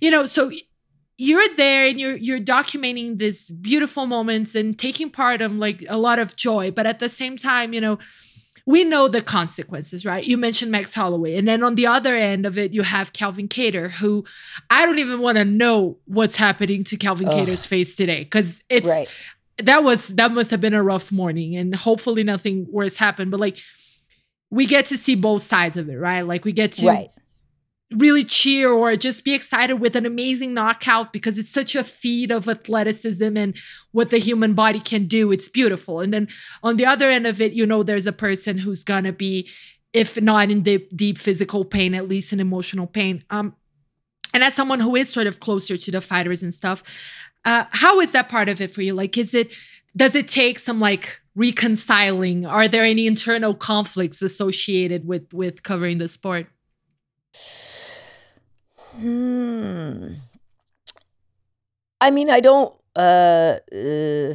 you know, so you're there and you're you're documenting these beautiful moments and taking part of like a lot of joy but at the same time you know we know the consequences right you mentioned max holloway and then on the other end of it you have calvin kattar who i don't even want to know what's happening to calvin Ugh. kattar's face today because it's Right. that was that must have been a rough morning and hopefully nothing worse happened but like we get to see both sides of it right like we get to Right. Really cheer or just be excited with an amazing knockout because it's such a feat of athleticism and what the human body can do. It's beautiful. And then on the other end of it, you know, there's a person who's gonna be, if not in deep, deep physical pain, at least in emotional pain. Um, and as someone who is sort of closer to the fighters and stuff, uh, how is that part of it for you? Like, is it does it take some like reconciling? Are there any internal conflicts associated with with covering the sport? Hmm. I mean, I don't. Uh, uh,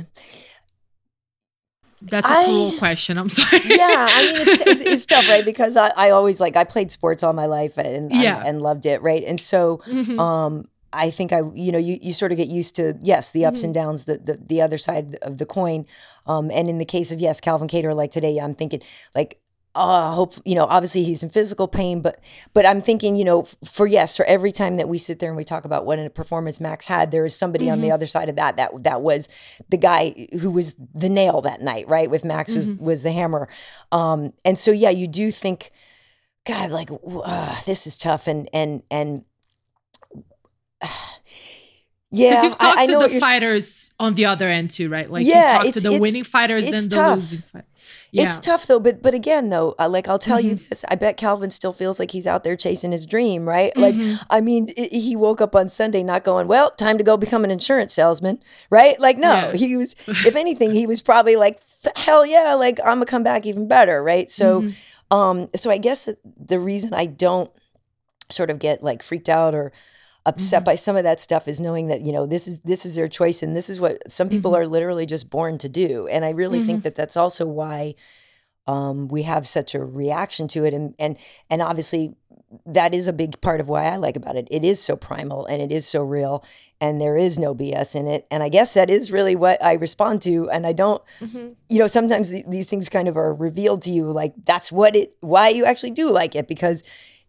That's a I- cool question. I'm sorry. yeah, I mean, it's, it's, it's tough, right? Because I, I always like I played sports all my life and Yeah. and, and loved it, right? And so, Mhm. um, I think I, you know, you, you sort of get used to yes, the ups and downs, the, the the other side of the coin. Um, and in the case of yes, Calvin Kattar, like today, I'm thinking like. Uh, hope you know. Obviously, he's in physical pain, but but I'm thinking, you know, for yes, for every time that we sit there and we talk about what a performance Max had, there is somebody on the other side of that that that was the guy who was the nail that night, right? With Max was was the hammer, um, and so yeah, you do think, God, like uh, this is tough, and and and yeah, you've talked I, I know to the s- fighters on the other end too, right? Like Yeah, you talk to the winning fighters and the tough. losing fighters. Yeah. It's tough though, but but again though, uh, like I'll tell you Mm-hmm. this: I bet Calvin still feels like he's out there chasing his dream, right? Like Mm-hmm. I mean, i- he woke up on Sunday not going, well, time to go become an insurance salesman, right? Like no, Yeah. he was. If anything, he was probably like, hell yeah, like I'm gonna come back even better, right? So, Mm-hmm. um, so I guess the reason I don't sort of get like freaked out or upset Mm-hmm. by some of that stuff is knowing that you know this is this is their choice and this is what some people Mm-hmm. are literally just born to do and i really think that that's also why um, we have such a reaction to it and and and obviously that is a big part of why I like about it. It is so primal and it is so real and there is no BS in it. And I guess that is really what I respond to. And I don't, you know, sometimes th- these things kind of are revealed to you like that's what it, why you actually do like it because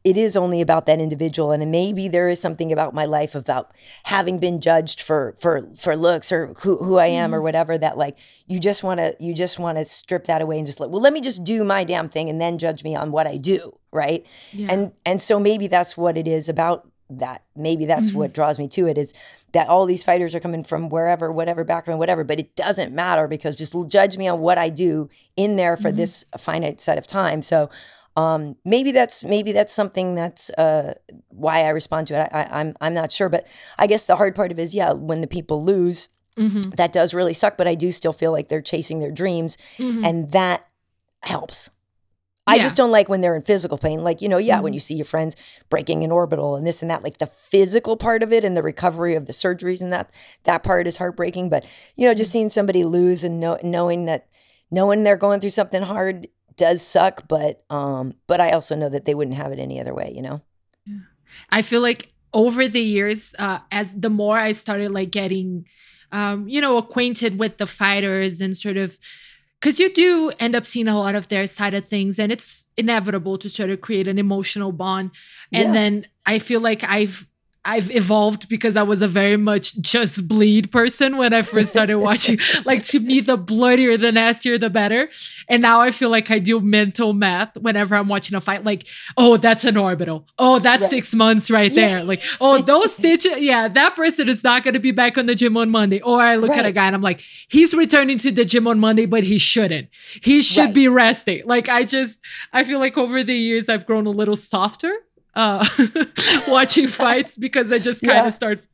it is only about that individual and maybe there is something about my life about having been judged for for for looks or who, who i am or whatever that like you just want to you just want to strip that away and just like well let me just do my damn thing and then judge me on what i do right Yeah. and and so maybe that's what it is about that maybe that's Mm-hmm. what draws me to it is that all these fighters are coming from wherever whatever background whatever but it doesn't matter because just judge me on what i do in there Mm-hmm. for this finite set of time so um, maybe that's maybe that's something that's uh, why I respond to it. I, I, I'm I'm not sure, but I guess the hard part of it is yeah, when the people lose, Mhm. that does really suck. But I do still feel like they're chasing their dreams, Mhm. and that helps. I Yeah. just don't like when they're in physical pain. Like, you know, yeah, when you see your friends breaking an orbital and this and that, like the physical part of it and the recovery of the surgeries and that, that part is heartbreaking. But, you know, just seeing somebody lose and know, knowing that, knowing they're going through something hard does suck. But, um, but I also know that they wouldn't have it any other way, you know? Yeah. I feel like over the years, uh, as the more I started like getting, um, you know, acquainted with the fighters and sort of, because you do end up seeing a lot of their side of things, and it's inevitable to sort of create an emotional bond. And Yeah. then I feel like I've I've evolved because I was a very much just bleed person when I first started watching. like to me, the bloodier, the nastier, the better. And now I feel like I do mental math whenever I'm watching a fight. Like, oh, that's an orbital. Oh, that's right. six months right yeah. there. Like, oh, those stitches. Yeah, that person is not going to be back on the gym on Monday. Or I look right. at a guy and I'm like, he's returning to the gym on Monday, but he shouldn't. He should right. be resting. Like, I just, I feel like over the years I've grown a little softer uh, watching fights because I just kind of yeah. start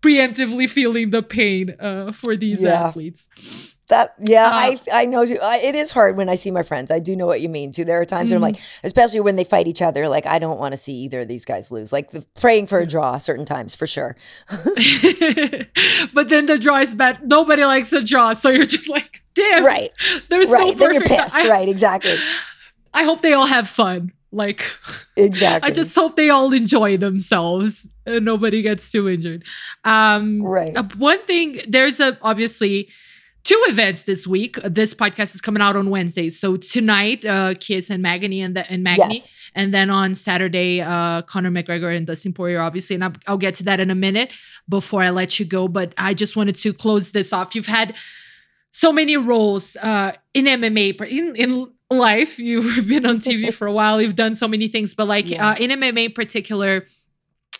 preemptively feeling the pain uh, for these yeah. athletes. That yeah, uh, I I know I, it is hard when I see my friends. I do know what you mean too. There are times mm-hmm. where I'm like, especially when they fight each other, like I don't want to see either of these guys lose. Like the, praying for a draw certain times for sure. but then the draw is bad. Nobody likes a draw, so you're just like, damn. Right. There's right. no perfect. Then you're pissed. I, right. Exactly. I hope they all have fun. Like, exactly. I just hope they all enjoy themselves and nobody gets too injured. Um, right. Uh, one thing, there's a obviously two events this week. This podcast is coming out on Wednesday. So tonight, uh, Chiesa and Magny and, the, and Magny. Yes. And then on Saturday, uh, Conor McGregor and Dustin Poirier, obviously. And I'll, I'll get to that in a minute before I let you go. But I just wanted to close this off. You've had so many roles uh, in MMA, in, in life. You've been on TV for a while. You've done so many things, but like yeah. uh, in MMA in particular,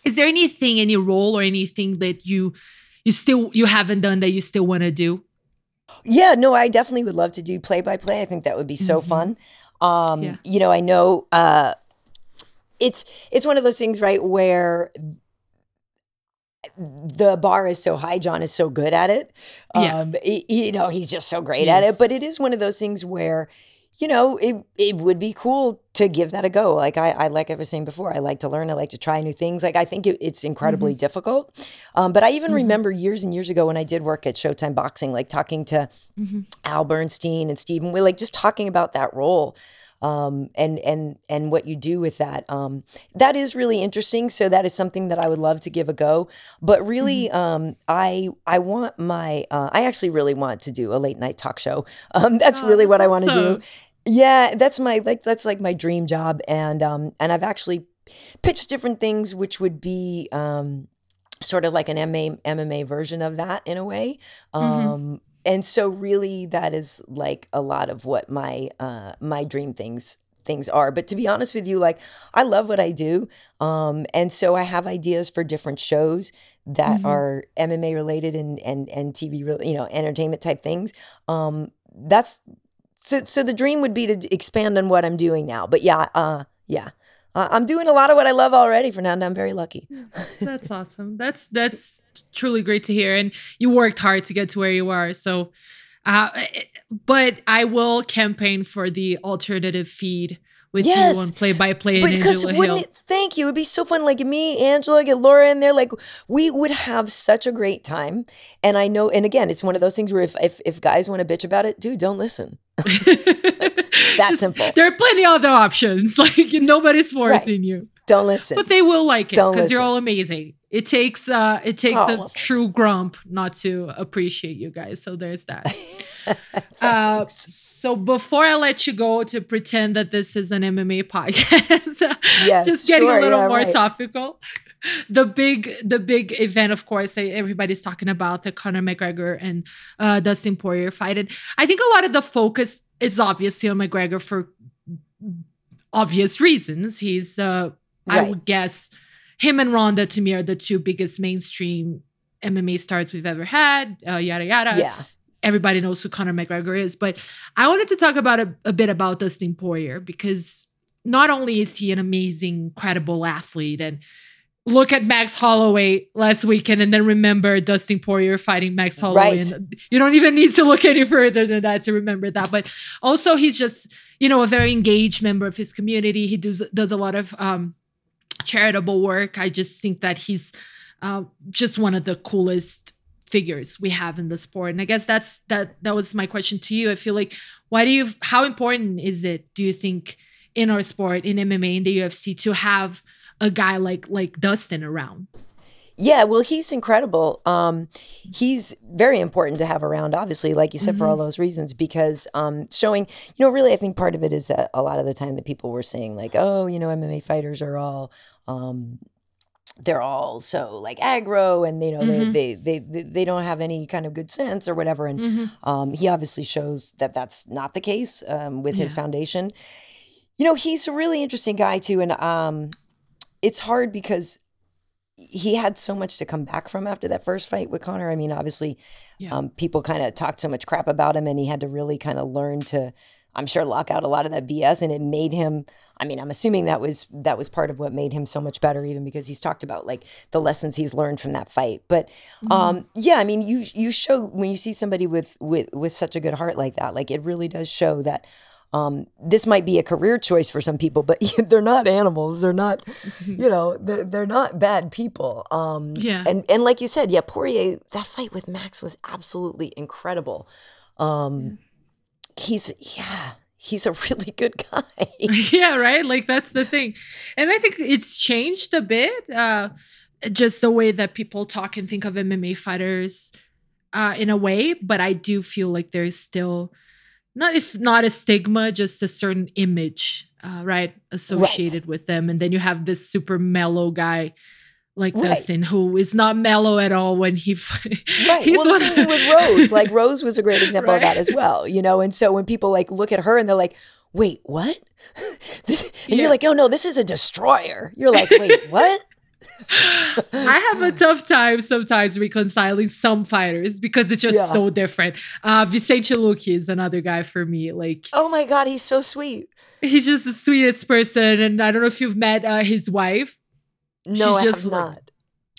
is there anything, any role or anything that you you still you haven't done that you still want to do? Yeah, no, I definitely would love to do play by play. I think that would be so mm-hmm. fun. Um, yeah. you know, I know uh, it's it's one of those things, right, where the bar is so high. John is so good at it. Yeah. Um, you know, he's just so great yes. at it. But it is one of those things where you know, it it would be cool to give that a go. Like I, I like I was saying before, I like to learn. I like to try new things. Like I think it, it's incredibly mm-hmm. difficult. Um, but I even mm-hmm. remember years and years ago when I did work at Showtime Boxing, like talking to mm-hmm. Al Bernstein and Stephen Will, like just talking about that role. Um, and and and what you do with that. Um, that is really interesting. So that is something that I would love to give a go. But really, mm-hmm. um, I I want my uh, I actually really want to do a late night talk show. Um, that's oh, really what I want to do. Yeah, that's my like that's like my dream job, and um and I've actually pitched different things, which would be um sort of like an MMA MMA version of that in a way. Mm-hmm. Um, mm-hmm. And so, really, that is like a lot of what my uh, my dream things things are. But to be honest with you, like I love what I do. Um, and so I have ideas for different shows that mm-hmm. are MMA related and and and TV, you know, entertainment type things. Um, that's so so the dream would be to expand on what I'm doing now. But yeah, uh, yeah. Uh, I'm doing a lot of what I love already for now, and I'm very lucky. that's awesome. That's that's truly great to hear. And you worked hard to get to where you are. So, uh, but I will campaign for the alternative feed with yes. you on play by play and Angela Hill. It, thank you. It'd be so fun. Like me, Angela, get Laura in there. Like we would have such a great time. And I know, and again, it's one of those things where if if, if guys want to bitch about it, dude, don't listen. that Just, simple. There are plenty of other options. Like nobody's forcing right. you. Don't listen. But they will like it because you're all amazing. It takes uh it takes oh, a well, true grump not to appreciate you guys. So there's that. uh so before I let you go to pretend that this is an MMA podcast, yes, just getting sure, a little yeah, more right. topical. The big, the big event, of course, everybody's talking about the Conor McGregor and uh, Dustin Poirier fight, and I think a lot of the focus is obviously on McGregor for obvious reasons. He's, uh, right. I would guess, him and Ronda to me are the two biggest mainstream MMA stars we've ever had. Uh, yada yada. Yeah everybody knows who Conor McGregor is. But I wanted to talk about a, a bit about Dustin Poirier because not only is he an amazing, credible athlete and look at Max Holloway last weekend and then remember Dustin Poirier fighting Max Holloway. Right. And you don't even need to look any further than that to remember that. But also he's just, you know, a very engaged member of his community. He does does a lot of um, charitable work. I just think that he's uh, just one of the coolest figures we have in the sport and i guess that's that that was my question to you i feel like why do you how important is it do you think in our sport in mma in the ufc to have a guy like like dustin around yeah, well, he's incredible. Um, he's very important to have around, obviously, like you said, mm-hmm. for all those reasons, because um, showing, you know, really, I think part of it is that a lot of the time that people were saying, like, oh, you know, MMA fighters are all, um, they're all so like aggro and you know mm-hmm. they, they, they they don't have any kind of good sense or whatever and mm-hmm. um, he obviously shows that that's not the case um, with yeah. his foundation you know he's a really interesting guy too and um, it's hard because he had so much to come back from after that first fight with Conor. I mean, obviously, yeah. um, people kind of talked so much crap about him, and he had to really kind of learn to, I'm sure, lock out a lot of that BS, and it made him. I mean, I'm assuming that was that was part of what made him so much better, even because he's talked about like the lessons he's learned from that fight. But mm-hmm. um, yeah, I mean, you you show when you see somebody with with with such a good heart like that, like it really does show that um, this might be a career choice for some people, but they're not animals. They're not, you know, they're, they're not bad people. Um, yeah. And, and like you said, yeah, Poirier, that fight with Max was absolutely incredible. Um, he's, yeah, he's a really good guy. yeah, right. Like that's the thing. And I think it's changed a bit. Uh, just the way that people talk and think of MMA fighters uh, in a way, but I do feel like there's still not if not a stigma, just a certain image, uh, right, associated right. with them. And then you have this super mellow guy like right. Dustin, who is not mellow at all when he. right. He's well, the same with Rose. Like Rose was a great example right. of that as well. You know, and so when people like look at her and they're like, "Wait, what?" and yeah. you're like, "No, no, this is a destroyer." You're like, "Wait, what?" I have a tough time sometimes reconciling some fighters because it's just yeah. so different. Uh, Vicente Luque is another guy for me. Like, oh my god, he's so sweet. He's just the sweetest person, and I don't know if you've met uh, his wife. No, She's I just like, not.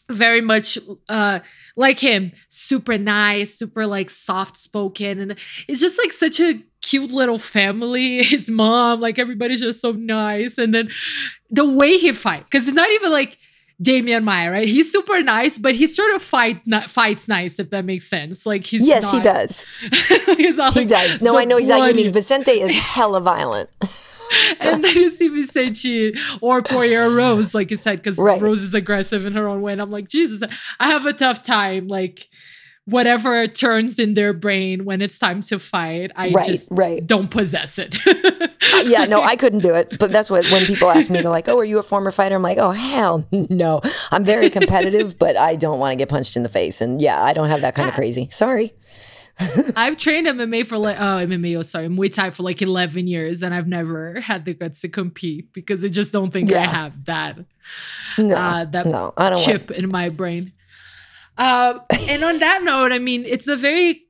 Very much uh, like him, super nice, super like soft spoken, and it's just like such a cute little family. His mom, like everybody's just so nice, and then the way he fight, because it's not even like Demian Maia, right? He's super nice, but he sort of fight fights nice, if that makes sense. Like he's yes, not, he does. he like does. No, I know exactly. I mean, Vicente is hella violent. and then you see Vicente or Poirier Rose, like you said, because right. Rose is aggressive in her own way. And I'm like, Jesus, I have a tough time, like whatever turns in their brain when it's time to fight, I right, just right. don't possess it. uh, yeah, no, I couldn't do it. But that's what when people ask me, they're like, "Oh, are you a former fighter?" I'm like, "Oh, hell no. I'm very competitive, but I don't want to get punched in the face." And yeah, I don't have that kind of crazy. Sorry. I've trained MMA for like oh MMA oh sorry Muay Thai for like eleven years and I've never had the guts to compete because I just don't think yeah. I have that no, uh, that no, I don't chip want- in my brain. Uh, and on that note, I mean, it's a very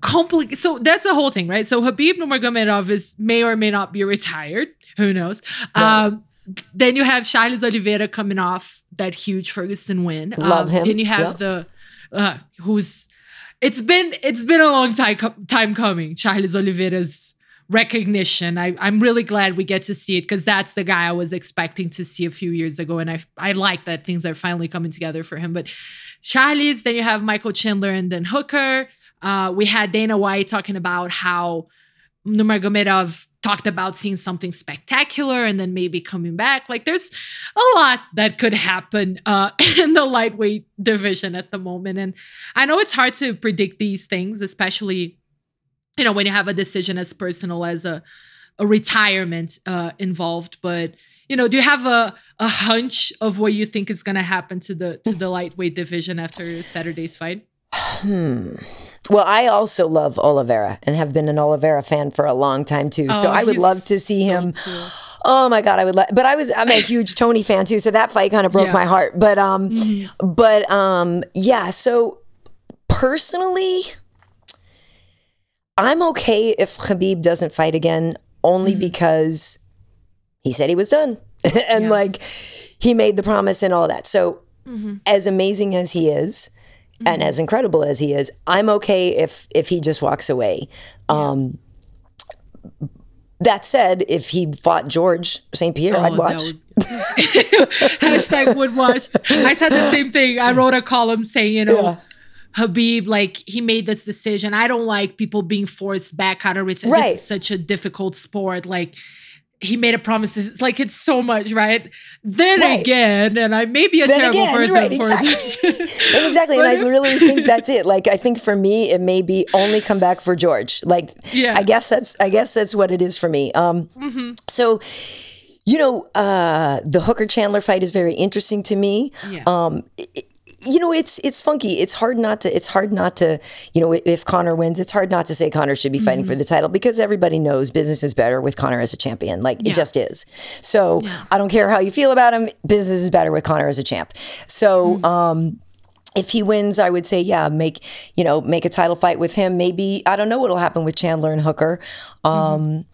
complicated. So that's the whole thing, right? So Khabib Nurmagomedov is may or may not be retired. Who knows? Right. Um, then you have Charles Oliveira coming off that huge Ferguson win. Love um, him. Then you have yep. the uh, who's it's been it's been a long time time coming. Charles Oliveira's recognition. I, I'm really glad we get to see it because that's the guy I was expecting to see a few years ago, and I I like that things are finally coming together for him. But Charlie's, then you have Michael Chandler and then Hooker. Uh, we had Dana White talking about how Nurmagomedov talked about seeing something spectacular and then maybe coming back. Like there's a lot that could happen uh, in the lightweight division at the moment. And I know it's hard to predict these things, especially, you know, when you have a decision as personal as a, a retirement uh, involved. But you know, do you have a a hunch of what you think is going to happen to the to the lightweight division after Saturday's fight? Hmm. Well, I also love Oliveira and have been an Oliveira fan for a long time too. So oh, I would love to see him. So oh my god, I would. Let, but I was I'm a huge Tony fan too, so that fight kind of broke yeah. my heart. But um, mm-hmm. but um, yeah. So personally, I'm okay if Khabib doesn't fight again, only mm-hmm. because he said he was done. and yeah. like he made the promise and all that. So mm-hmm. as amazing as he is, mm-hmm. and as incredible as he is, I'm okay if if he just walks away. Yeah. Um that said, if he fought George St. Pierre, oh, I'd watch. Would- Hashtag would watch. I said the same thing. I wrote a column saying, you know, yeah. Khabib, like he made this decision. I don't like people being forced back out of it. Right. This is such a difficult sport. Like he made a promise. It's like it's so much, right? Then right. again, and I may be a then terrible again, person right, for exactly. and exactly, and I really think that's it. Like I think for me, it may be only come back for George. Like, yeah. I guess that's I guess that's what it is for me. Um, mm-hmm. so You know, uh, the Hooker Chandler fight is very interesting to me. Yeah. Um, it- you know, it's it's funky. It's hard not to. It's hard not to. You know, if Conor wins, it's hard not to say Conor should be fighting Mm-hmm. for the title because everybody knows business is better with Conor as a champion. Like Yeah. it just is. So I don't care how you feel about him. Business is better with Conor as a champ. So. Mm. um if he wins, I would say, yeah, make you know, make a title fight with him. Maybe I don't know what'll happen with Chandler and Hooker. Um,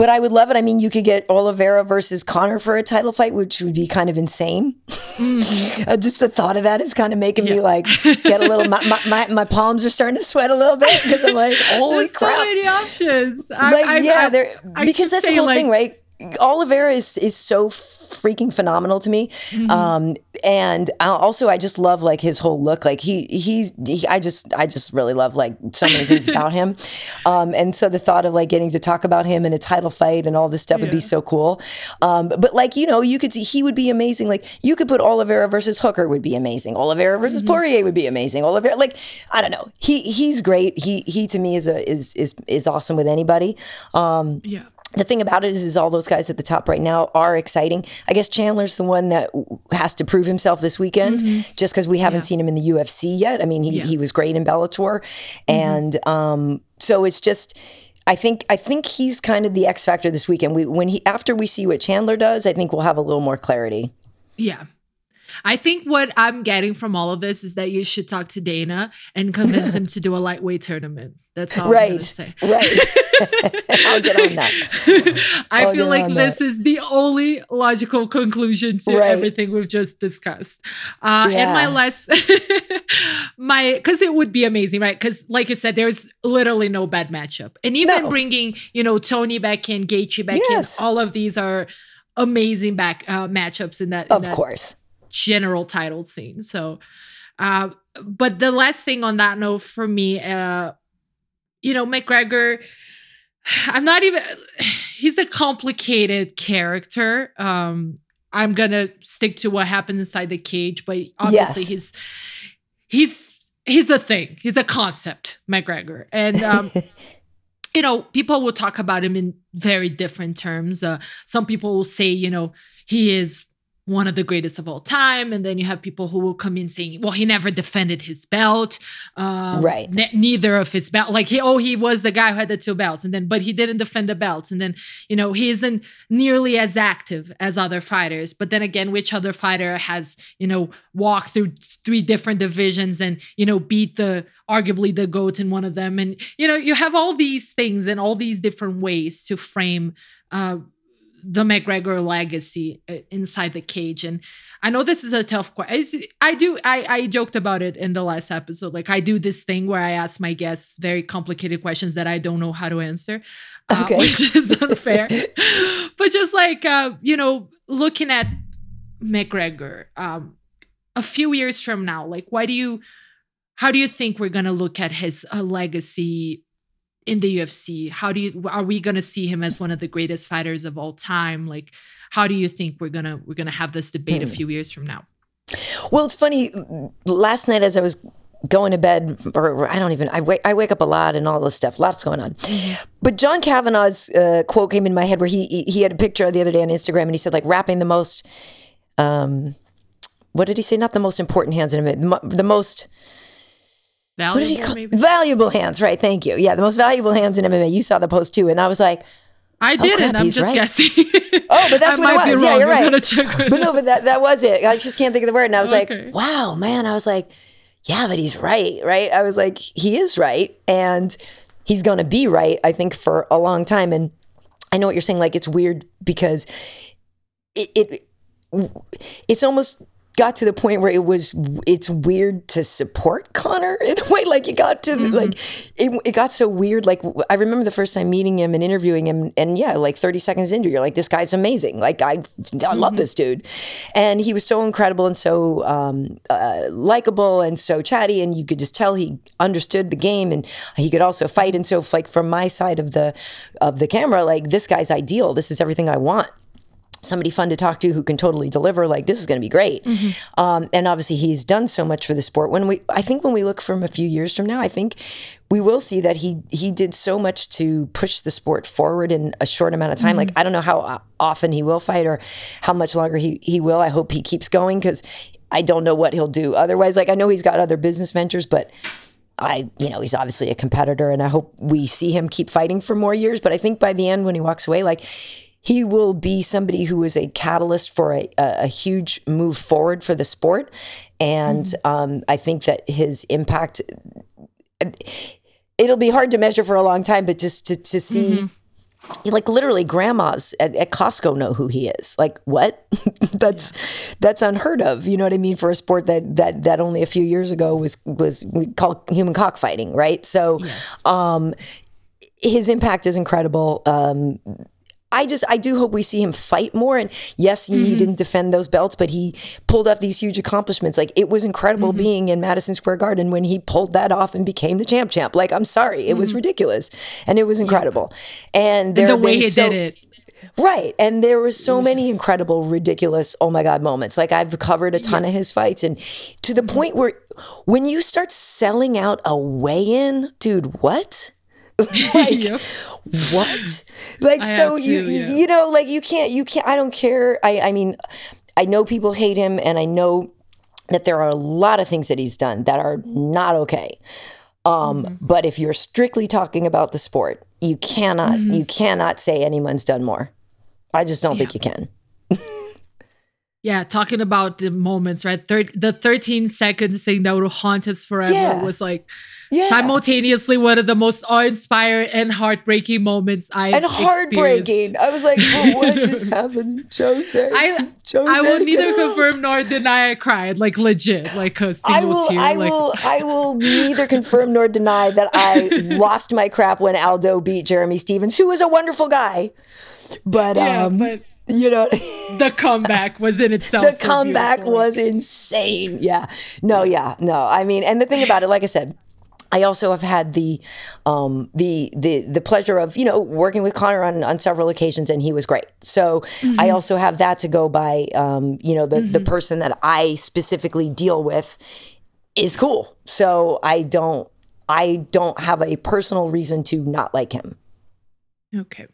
But I would love it. I mean, you could get Oliveira versus Conor for a title fight, which would be kind of insane. Uh, Just the thought of that is kind of making me like get a little. My, my, my, my palms are starting to sweat a little bit because I'm like, holy crap! so many options. I- like I- yeah, I- because that's the whole like, thing, right? Oliveira is is so freaking phenomenal to me, Mm-hmm. um, and also I just love like his whole look. Like he he's he, I just I just really love like so many things about him, um, and so the thought of like getting to talk about him in a title fight and all this stuff would be so cool. Um, but like you know, you could see he would be amazing. Like you could put Oliveira versus Hooker would be amazing. Oliveira versus Mm-hmm. Poirier would be amazing. Oliveira like I don't know. He he's great. He he to me is a is is is awesome with anybody. Um, Yeah. The thing about it is, is all those guys at the top right now are exciting. I guess Chandler's the one that has to prove himself this weekend, just because we haven't seen him in the UFC yet. I mean, he, Mm-hmm. Yeah. Mm-hmm. he was great in Bellator, and um, so it's just. I think I think he's kind of the X factor this weekend. We when he after we see what Chandler does, I think we'll have a little more clarity. Yeah. I think what I'm getting from all of this is that you should talk to Dana and convince him to do a lightweight tournament. That's all I'm gonna say. right. I'll get on that. I I'll feel like this is the only logical conclusion to Right. everything we've just discussed. Uh, And my Yeah. last, my, because it would be amazing, right? Because, like you said, there's literally no bad matchup. And even No. bringing, you know, Tony back in, Gaethje back Yes. in, all of these are amazing back uh, matchups in that. in Of that course. General title scene. So, uh, but the last thing on that note for me, uh, you know, McGregor, I'm not even, he's a complicated character. Um, I'm gonna stick to what happens inside the cage, but obviously Yes. he's, he's, he's a thing. He's a concept, McGregor. And, um, you know, people will talk about him in very different terms. Uh, some people will say, you know, he is one of the greatest of all time, and then you have people who will come in saying, "Well, he never defended his belt, um, Right. ne- neither of his belt. Like he, oh, he was the guy who had the two belts, and then but he didn't defend the belts, and then you know he isn't nearly as active as other fighters. But then again, which other fighter has you know walked through three different divisions and you know beat the arguably the goat in one of them, and you know you have all these things and all these different ways to frame. Uh, the McGregor legacy uh, inside the cage. And I know this is a tough question. I do, I, I joked about it in the last episode. Like I do this thing where I ask my guests very complicated questions that I don't know how to answer, uh, Okay. which is unfair. but just like, uh, you know, looking at McGregor um, a few years from now, like, why do you, how do you think we're going to look at his uh, legacy in the UFC? How do you are we going to see him as one of the greatest fighters of all time? Like how do you think we're going to we're going to have this debate a Hmm. few years from now? Well, it's funny. Last night, as I was going to bed, or I don't even, I wake, I wake up a lot and all this stuff. Lots going on. But John Kavanagh's uh, quote came in my head where he he- had a picture the other day on Instagram and he said like wrapping the most. Um, what did he say? Not the most important hands in a minute. The mo- Most what did he Valuable, call maybe? valuable hands? Right. Thank you. Yeah, the most valuable hands in MMA. You saw the post too, and I was like, I oh, didn't. crap, I'm just right. guessing. Oh, but that's I what it was. Yeah, you're right. but no, but that that was it. I just can't think of the word. And I was Okay. like, wow, man. I was like, yeah, but he's right, right? I was like, he is right, and he's gonna be right. I think for a long time. And I know what you're saying. Like it's weird because it, it it's almost got to the point where it was it's weird to support Conor in a way. Like it got to like it, it got so weird. Like I remember the first time meeting him and interviewing him and yeah like 30 seconds into you're like this guy's amazing. Like I I love this dude. And he was so incredible and so um, uh, likable and so chatty and you could just tell he understood the game and he could also fight. And so like from my side of the of the camera like this guy's ideal. This is everything I want somebody fun to talk to who can totally deliver like this is going to be great. Mm-hmm. um, and obviously he's done so much for the sport. When we i think when we look from a few years from now i think we will see that he he did so much to push the sport forward in a short amount of time. Like i don't know how often he will fight or how much longer he, he will. I hope he keeps going because i don't know what he'll do otherwise. Like i know he's got other business ventures but I, you know, he's obviously a competitor, and I hope we see him keep fighting for more years. But I think by the end, when he walks away, like he will be somebody who is a catalyst for a, a, huge move forward for the sport. And um, I think that his impact, it'll be hard to measure for a long time, but just to, to see. Like literally, grandmas at, at Costco know who he is. Like what? that's that's unheard of. You know what I mean? For a sport that that that only a few years ago was was we call human cockfighting, right? So, um, his impact is incredible. Um, I just I do hope we see him fight more. And yes, he, he didn't defend those belts, but he pulled off these huge accomplishments. Like it was incredible mm-hmm. being in Madison Square Garden when he pulled that off and became the champ champ. Like I'm sorry, it was mm-hmm. ridiculous and it was incredible. And there the way he so- did it. Right. And there were so many incredible, ridiculous, oh my God moments. Like I've covered a ton of his fights and to the point where when you start selling out a weigh in, dude, what? like Yep. what? Like I so have you yeah. you know, like you can't you can't I don't care. I I mean I know people hate him and I know that there are a lot of things that he's done that are not okay. Um, Mm-hmm. but if you're strictly talking about the sport, you cannot Mm-hmm. you cannot say anyone's done more. I just don't think you can. Yeah, talking about the moments, right? Thir- the 13 seconds thing that would haunt us forever Yeah. was like Yeah. simultaneously one of the most awe-inspiring and heartbreaking moments I've and heartbreaking. I was like, oh, what just happened, Jose? I I will neither confirm nor deny I cried, like legit, like a single I will, tear. I like, will, I will neither confirm nor deny that I lost my crap when Aldo beat Jeremy Stephens, who was a wonderful guy. But, yeah, um, but you know, the comeback was in itself. the so comeback beautiful. was insane. Yeah. No, yeah, no. I mean, and the thing about it, like I said, I also have had the um, the the the pleasure of you know working with Conor on, on several occasions, and he was great. So Mm-hmm. I also have that to go by. Um, you know, the the person that I specifically deal with is cool. So I don't I don't have a personal reason to not like him. Okay.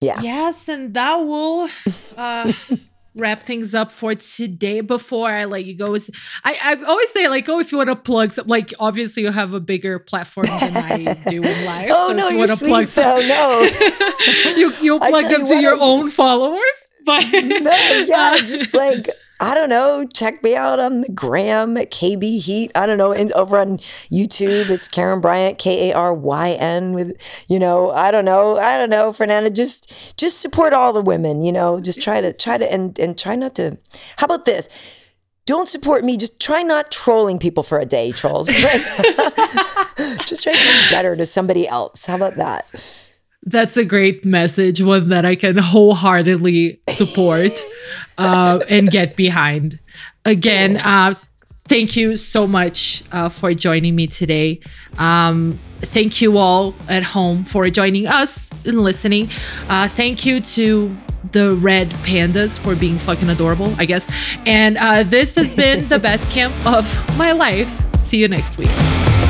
Yeah. Yes, and that will uh, wrap things up for today. Before I let you go, is I, I always say like, oh, if you want to plug some, like obviously you have a bigger platform than I do in life. Oh so no, you you're sweet though. No. you you'll plug them you to your I- own followers, but no, yeah, just like I don't know. Check me out on the gram at KB Heat. I don't know, and over on YouTube, it's Karyn Bryant, K A R Y N. With you know, I don't know, I don't know, Fernanda. Just just support all the women. You know, just try to try to and and try not to. How about this? Don't support me. Just try not trolling people for a day, trolls. just try to be better to somebody else. How about that? That's a great message, one that I can wholeheartedly support uh, and get behind. Again, uh, thank you so much uh, for joining me today. Um, thank you all at home for joining us and listening. Uh, thank you to the red pandas for being fucking adorable, I guess. And uh, this has been the best camp of my life. See you next week.